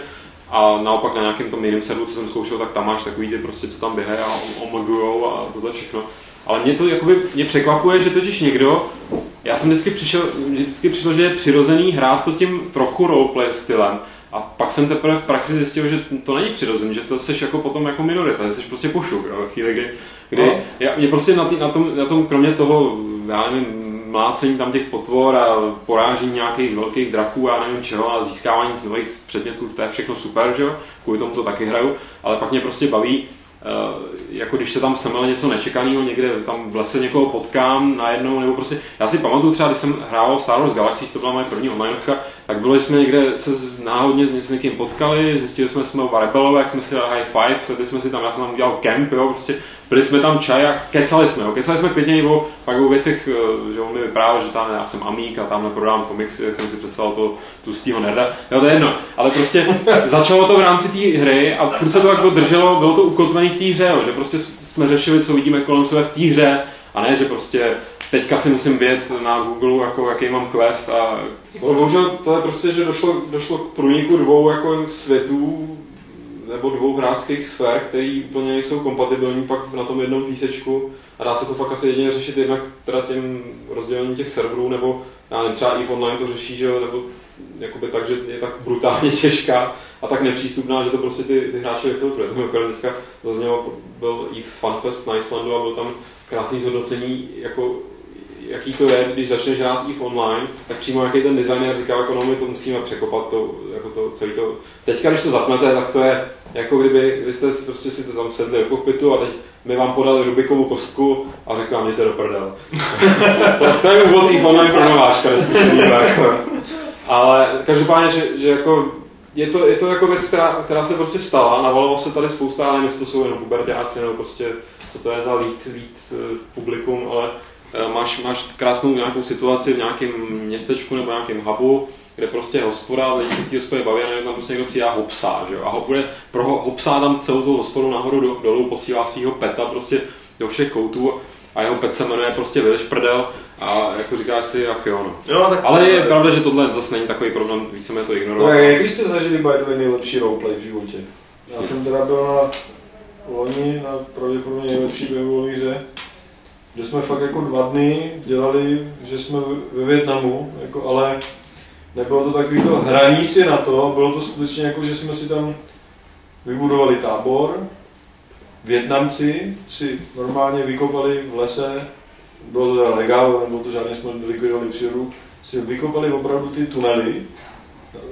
Speaker 2: A naopak na nějakém tom jiném serveru, co jsem zkoušel, tak tam máš takový ty prostě, co tam běhají a omagujou a tohle všechno. Ale mě to jakoby, mě překvapuje, že totiž někdo, já jsem vždycky přišel, vždycky přišel, že je přirozený hrát to tím trochu roleplay stylem. A pak jsem teprve v praxi zjistil, že to není přirozený, že to seš jako potom jako minorita, že seš prostě pošuk, jo, chvíli, kdy, kdy no. já, mě prostě na, tý, na, tom, na tom, kromě toho, já nevím, mlácení tam těch potvor a porážení nějakých velkých draků a nevím čeho a získávání z nových předmětů, to je všechno super, že jo? Kvůli tomu to taky hraju, ale pak mě prostě baví Uh, jako když se tam semele něco nečekaného, někde tam v lese někoho potkám najednou, nebo prostě, já si pamatuju třeba, když jsem hrál Star Wars Galaxies, to byla moje první onlineovka, tak bylo, že jsme někde se náhodně něco někým potkali, zjistili jsme, že jsme oba rebelové, jak jsme si dali high five, sedli jsme si tam, já jsem tam udělal camp, jo, prostě byli jsme tam čaj a kecali jsme, jo. kecali jsme klidně o, pak o věcech, eh, že on mi vyprávěl, že tam já jsem amík a tam prodávám komiksy, jak jsem si představil to tlustýho nerda, jo to je jedno, ale prostě začalo to v rámci té hry a furt se to jako drželo, bylo to ukotvené v té hře, jo, že prostě jsme řešili, co vidíme kolem sebe v té hře a ne, že prostě teďka si musím vědět na Google, jako jaký mám quest a...
Speaker 1: Bohužel to je prostě, že došlo, došlo k průniku dvou jako světů, nebo dvou hráčských sfér, které úplně nejsou kompatibilní pak na tom jednom písečku a dá se to pak asi jedině řešit jednak teda tím rozdělením těch serverů, nebo já nevím, třeba i v online to řeší, že nebo jakoby tak, že je tak brutálně těžká a tak nepřístupná, že to prostě ty, ty hráče vyfiltruje. Mimochodem teďka zaznělo, byl i FunFest na Islandu a byl tam krásný zhodnocení, jako jaký to je, když začneš hrát i online, tak přímo jaký ten designer říká, jako no, my to musíme překopat, to, jako to celý to. Teďka, když to zapnete, tak to je
Speaker 2: jako kdyby vy jste prostě si to tam sedli do kokpitu a teď my vám podali Rubikovou kostku a řekl vám, jděte do prdel. to, to, je úvod i online pro nováčka, jako. Ale každopádně, že, že jako je to, je to jako věc, která, která se prostě stala, navalilo se tady spousta, ale nevím, to jsou jenom pubertáci, nebo prostě, co to je za lead, lead uh, publikum, ale máš, máš krásnou nějakou situaci v nějakém městečku nebo nějakém hubu, kde prostě je hospoda, lidi se tí hospodě baví a tam prostě někdo přijde a hopsá, že jo? A ho bude pro hopsá tam celou tu hospodu nahoru do, dolů, posílá svého peta prostě do všech koutů a jeho pet se jmenuje prostě Vyleš prdel a jako říkáš si, ach jo, no.
Speaker 3: Jo, tak
Speaker 2: Ale je pravda, že tohle zase není takový problém, víceméně to ignorovat.
Speaker 1: Tak jak jste zažili by the nejlepší roleplay v životě? Já jsem teda byl na loni na pravděpodobně nejlepší webové hře, kde jsme fakt jako dva dny dělali, že jsme ve Větnamu, jako, ale nebylo to takový to hraní si na to, bylo to skutečně jako, že jsme si tam vybudovali tábor, Větnamci si normálně vykopali v lese, bylo to teda legál, nebylo to žádně, jsme likvidovali přírodu, si vykopali opravdu ty tunely,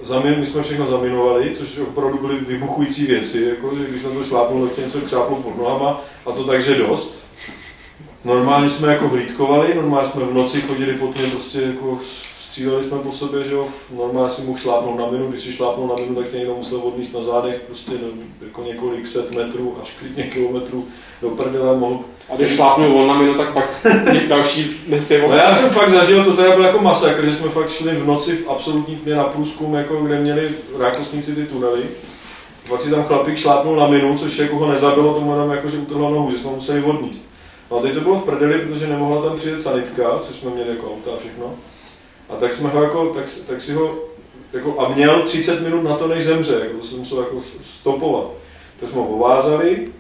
Speaker 1: Zamin, my jsme všechno zaminovali, což opravdu byly vybuchující věci, jako, že když na to šlápnul, tak něco křáplo pod nohama a to takže dost. Normálně jsme jako hlídkovali, normálně jsme v noci chodili pod ním prostě jako stříleli jsme po sobě, že jo, normálně si mohl šlápnout na minu, když si šlápnul na minu, tak tě někdo musel odníst na zádech, prostě jako několik set metrů, až klidně kilometrů do prdele mohl.
Speaker 2: A když šlápnul on na minu, tak pak další nesi
Speaker 1: no já jsem fakt zažil, to teda byl jako masakr, že jsme fakt šli v noci v absolutní tmě na průzkum, jako kde měli rákosníci ty tunely. Pak si tam chlapík šlápnul na minu, což jako ho nezabilo, tomu jenom jako, že utrhlo nohu, že jsme museli odníst. No a teď to bylo v prdeli, protože nemohla tam přijet sanitka, což jsme měli jako auta a všechno. A tak jsme ho jako, tak, tak si ho, jako, a měl 30 minut na to, než zemře, jako, to jsem musel jako stopovat. Tak jsme ho povázali,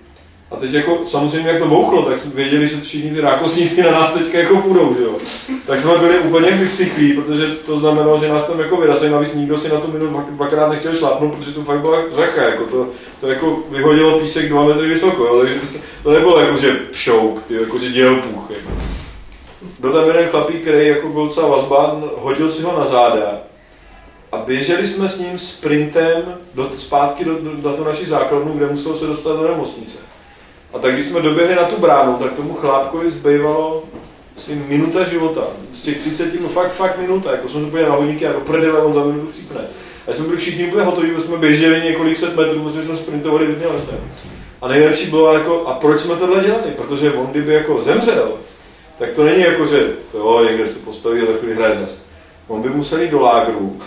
Speaker 1: a teď jako, samozřejmě jak to bouchlo, tak jsme věděli, že všichni ty rákosníci na nás teďka jako půjdou, že jo. Tak jsme byli úplně vypsychlí, protože to znamenalo, že nás tam jako vyrazili, navíc nikdo si na tu minut dvakrát nechtěl šlápnout, protože to fakt byla řecha, jako to, to jako vyhodilo písek dva metry vysoko, jo, takže to, to nebylo jako, že pšouk, ty, jako, že děl puch, jako byl tam jeden chlapík, který jako byl docela vazba, hodil si ho na záda a běželi jsme s ním sprintem do, zpátky do, do, do naší základnu, kde musel se dostat do nemocnice. A tak když jsme doběhli na tu bránu, tak tomu chlápkovi zbývalo asi minuta života. Z těch 30, no fakt, fakt minuta. Jako jsme to na hodinky a prdele on za minutu chcípne. A jsme byli všichni úplně hotoví, protože jsme běželi několik set metrů, protože jsme sprintovali hodně lesem. A nejlepší bylo jako, a proč jsme tohle dělali? Protože on kdyby jako zemřel, tak to není jako, že jo, někde se postaví a za chvíli hraje zas. On by musel jít do lágru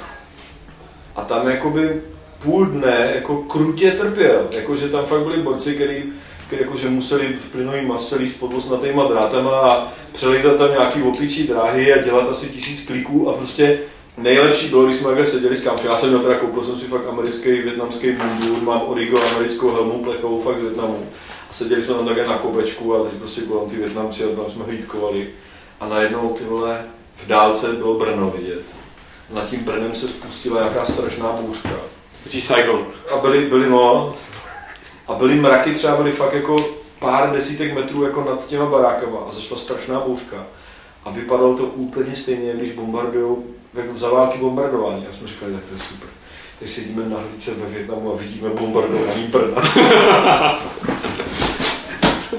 Speaker 1: a tam jakoby půl dne jako krutě trpěl, jakože tam fakt byli borci, který jakože museli v plynový mase líst pod osnatýma drátama a přelizat tam nějaký opičí dráhy a dělat asi tisíc kliků a prostě nejlepší bylo, když jsme takhle seděli s kámoši. Já jsem měl teda, koupil jsem si fakt americký, větnamský mundur, mám Origo, americkou helmu plechovou, fakt z Větnamu. A seděli jsme tam také na kopečku a teď prostě kolem ty Větnamci a tam jsme hlídkovali. A najednou ty vole, v dálce bylo Brno vidět. Nad tím Brnem se spustila nějaká strašná bouřka.
Speaker 2: Myslíš Saigon?
Speaker 1: A byly, byly no, a byly mraky, třeba byly fakt jako pár desítek metrů jako nad těma barákama a zašla strašná bouřka. A vypadalo to úplně stejně, když bombardují, jako za války bombardování. A jsme říkali, tak to je super. Teď sedíme na hlídce ve Větnamu a vidíme bombardování Brna.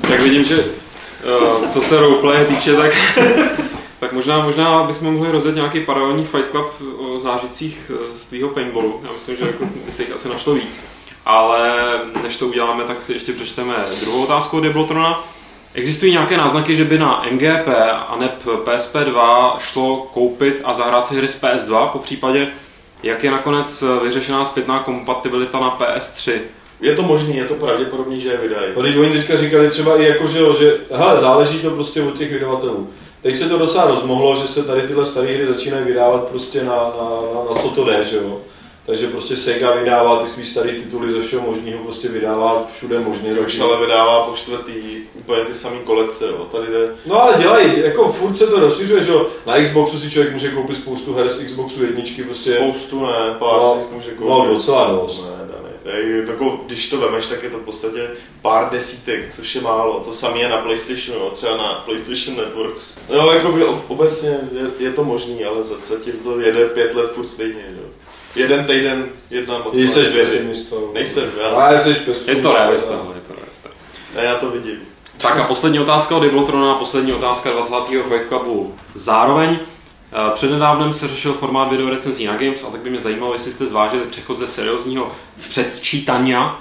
Speaker 2: tak vidím, že uh, co se roleplay týče, tak, tak možná, možná bychom mohli rozjet nějaký paralelní Fight Club o zážitcích z tvýho paintballu. Já myslím, že jako, se jich asi našlo víc. Ale než to uděláme, tak si ještě přečteme druhou otázku od Devlotrona. Existují nějaké náznaky, že by na MGP a NEP PSP2 šlo koupit a zahrát si hry z PS2, po případě jak je nakonec vyřešená zpětná kompatibilita na PS3?
Speaker 3: Je to možný, je to pravděpodobný, že je vydají.
Speaker 1: No, oni teďka říkali třeba i jako, že, že hele, záleží to prostě od těch vydavatelů. Teď se to docela rozmohlo, že se tady tyhle staré hry začínají vydávat prostě na, na, na, na co to jde, že jo. Takže prostě Sega vydává ty svý staré tituly ze všeho možného, prostě vydává všude možně.
Speaker 3: Už ale vydává po čtvrtý úplně ty samé kolekce, jo. Tady jde...
Speaker 1: No ale dělají, jako furt se to rozšiřuje, že jo. Na Xboxu si člověk může koupit spoustu her z Xboxu jedničky, prostě.
Speaker 3: Spoustu ne, pár
Speaker 1: no,
Speaker 3: si může koupit.
Speaker 1: No docela dost.
Speaker 3: Ne, je, tako, když to vemeš, tak je to v podstatě pár desítek, což je málo. To samé je na PlayStationu, jo, třeba na PlayStation Networks. No, jako by obecně je, je to možný, ale zatím to jede pět let furt stejně. Jo. Jeden týden, jedna moc.
Speaker 1: Jsi pesimista.
Speaker 3: Nejsem, já.
Speaker 1: Ale jsi pesimista.
Speaker 2: Je to realista, je to realista.
Speaker 3: Ne, já to vidím.
Speaker 2: Tak a poslední otázka od Iblotrona, poslední otázka 20. Fight Clubu. Zároveň eh, přednedávnem se řešil formát video recenzí na Games a tak by mě zajímalo, jestli jste zvážili přechod ze seriózního předčítania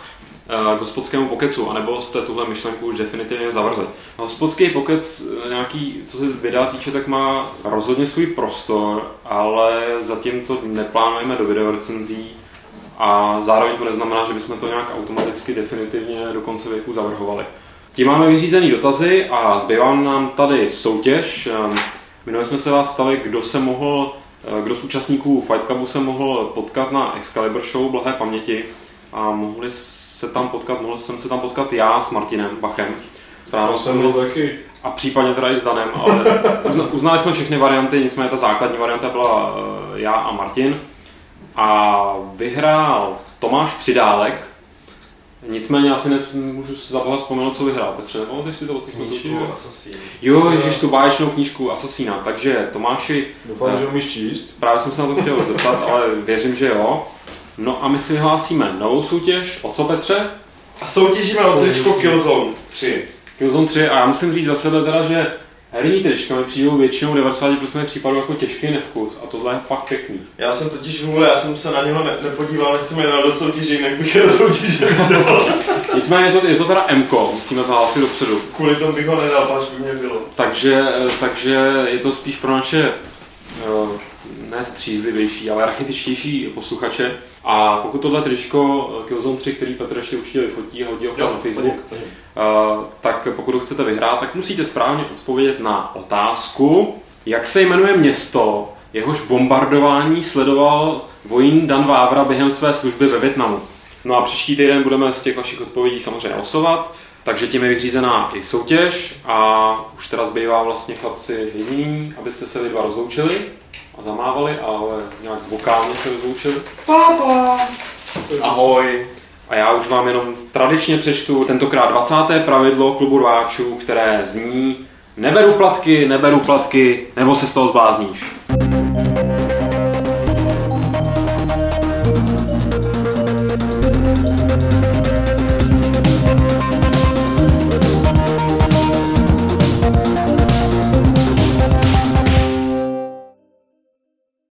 Speaker 2: k hospodskému pokecu, anebo jste tuhle myšlenku už definitivně zavrhli. Hospodský pokec, eh, nějaký, co se videa týče, tak má rozhodně svůj prostor, ale zatím to neplánujeme do video recenzí a zároveň to neznamená, že bychom to nějak automaticky definitivně do konce věku zavrhovali. Tím máme vyřízený dotazy a zbývá nám tady soutěž. Ehm, Minule jsme se vás ptali, kdo se mohl, eh, kdo z účastníků Fight Clubu se mohl potkat na Excalibur Show Blahé paměti a mohli se tam potkat, mohl jsem se tam potkat já s Martinem Bachem.
Speaker 1: Tam jsem byl taky.
Speaker 2: A případně teda i s Danem, ale uzna, uznali jsme všechny varianty, nicméně ta základní varianta byla eh, já a Martin. A vyhrál Tomáš Přidálek, Nicméně asi nemůžu za boha vzpomenout, co vyhrál, Petře. Pamatuješ si to, o co jsme. Jo, ježiš, tu báječnou knížku Asasína. Takže Tomáši,
Speaker 1: Doufám, že umíš číst.
Speaker 2: právě jsem se na to chtěl zeptat, ale věřím, že jo. No a my si vyhlásíme novou soutěž. O co, Petře?
Speaker 3: A soutěžíme o tričko Killzone 3.
Speaker 2: Killzone 3 a já musím říct za sebe teda, že herní trička mi přijdou většinou 90% případů jako těžký nevkus a tohle je fakt pěkný.
Speaker 3: Já jsem totiž vůle, já jsem se na něho ne, nepodíval, než jsem je dal do soutěže, jinak bych je do soutěže vydal.
Speaker 2: Nicméně je to, je to teda MKO, musíme zahlásit dopředu.
Speaker 3: Kvůli tomu bych ho nedal, až by mě bylo.
Speaker 2: Takže, takže je to spíš pro naše eh, ne střízlivější, ale rachitičtější posluchače. A pokud tohle tričko eh, Killzone 3, který Petr ještě určitě vyfotí a hodí ho na Facebook,
Speaker 3: hodím.
Speaker 2: eh, tak pokud ho chcete vyhrát, tak musíte správně odpovědět na otázku, jak se jmenuje město, jehož bombardování sledoval vojín Dan Vávra během své služby ve Větnamu. No a příští týden budeme z těch vašich odpovědí samozřejmě losovat, takže tím je vyřízená i soutěž a už teda zbývá vlastně chlapci jediný, abyste se vy dva rozloučili a zamávali, ale nějak vokálně se rozloučili.
Speaker 3: Papa! Ahoj.
Speaker 2: A já už vám jenom tradičně přečtu tentokrát 20. pravidlo klubu rváčů, které zní Neberu platky, neberu platky, nebo se z toho zblázníš.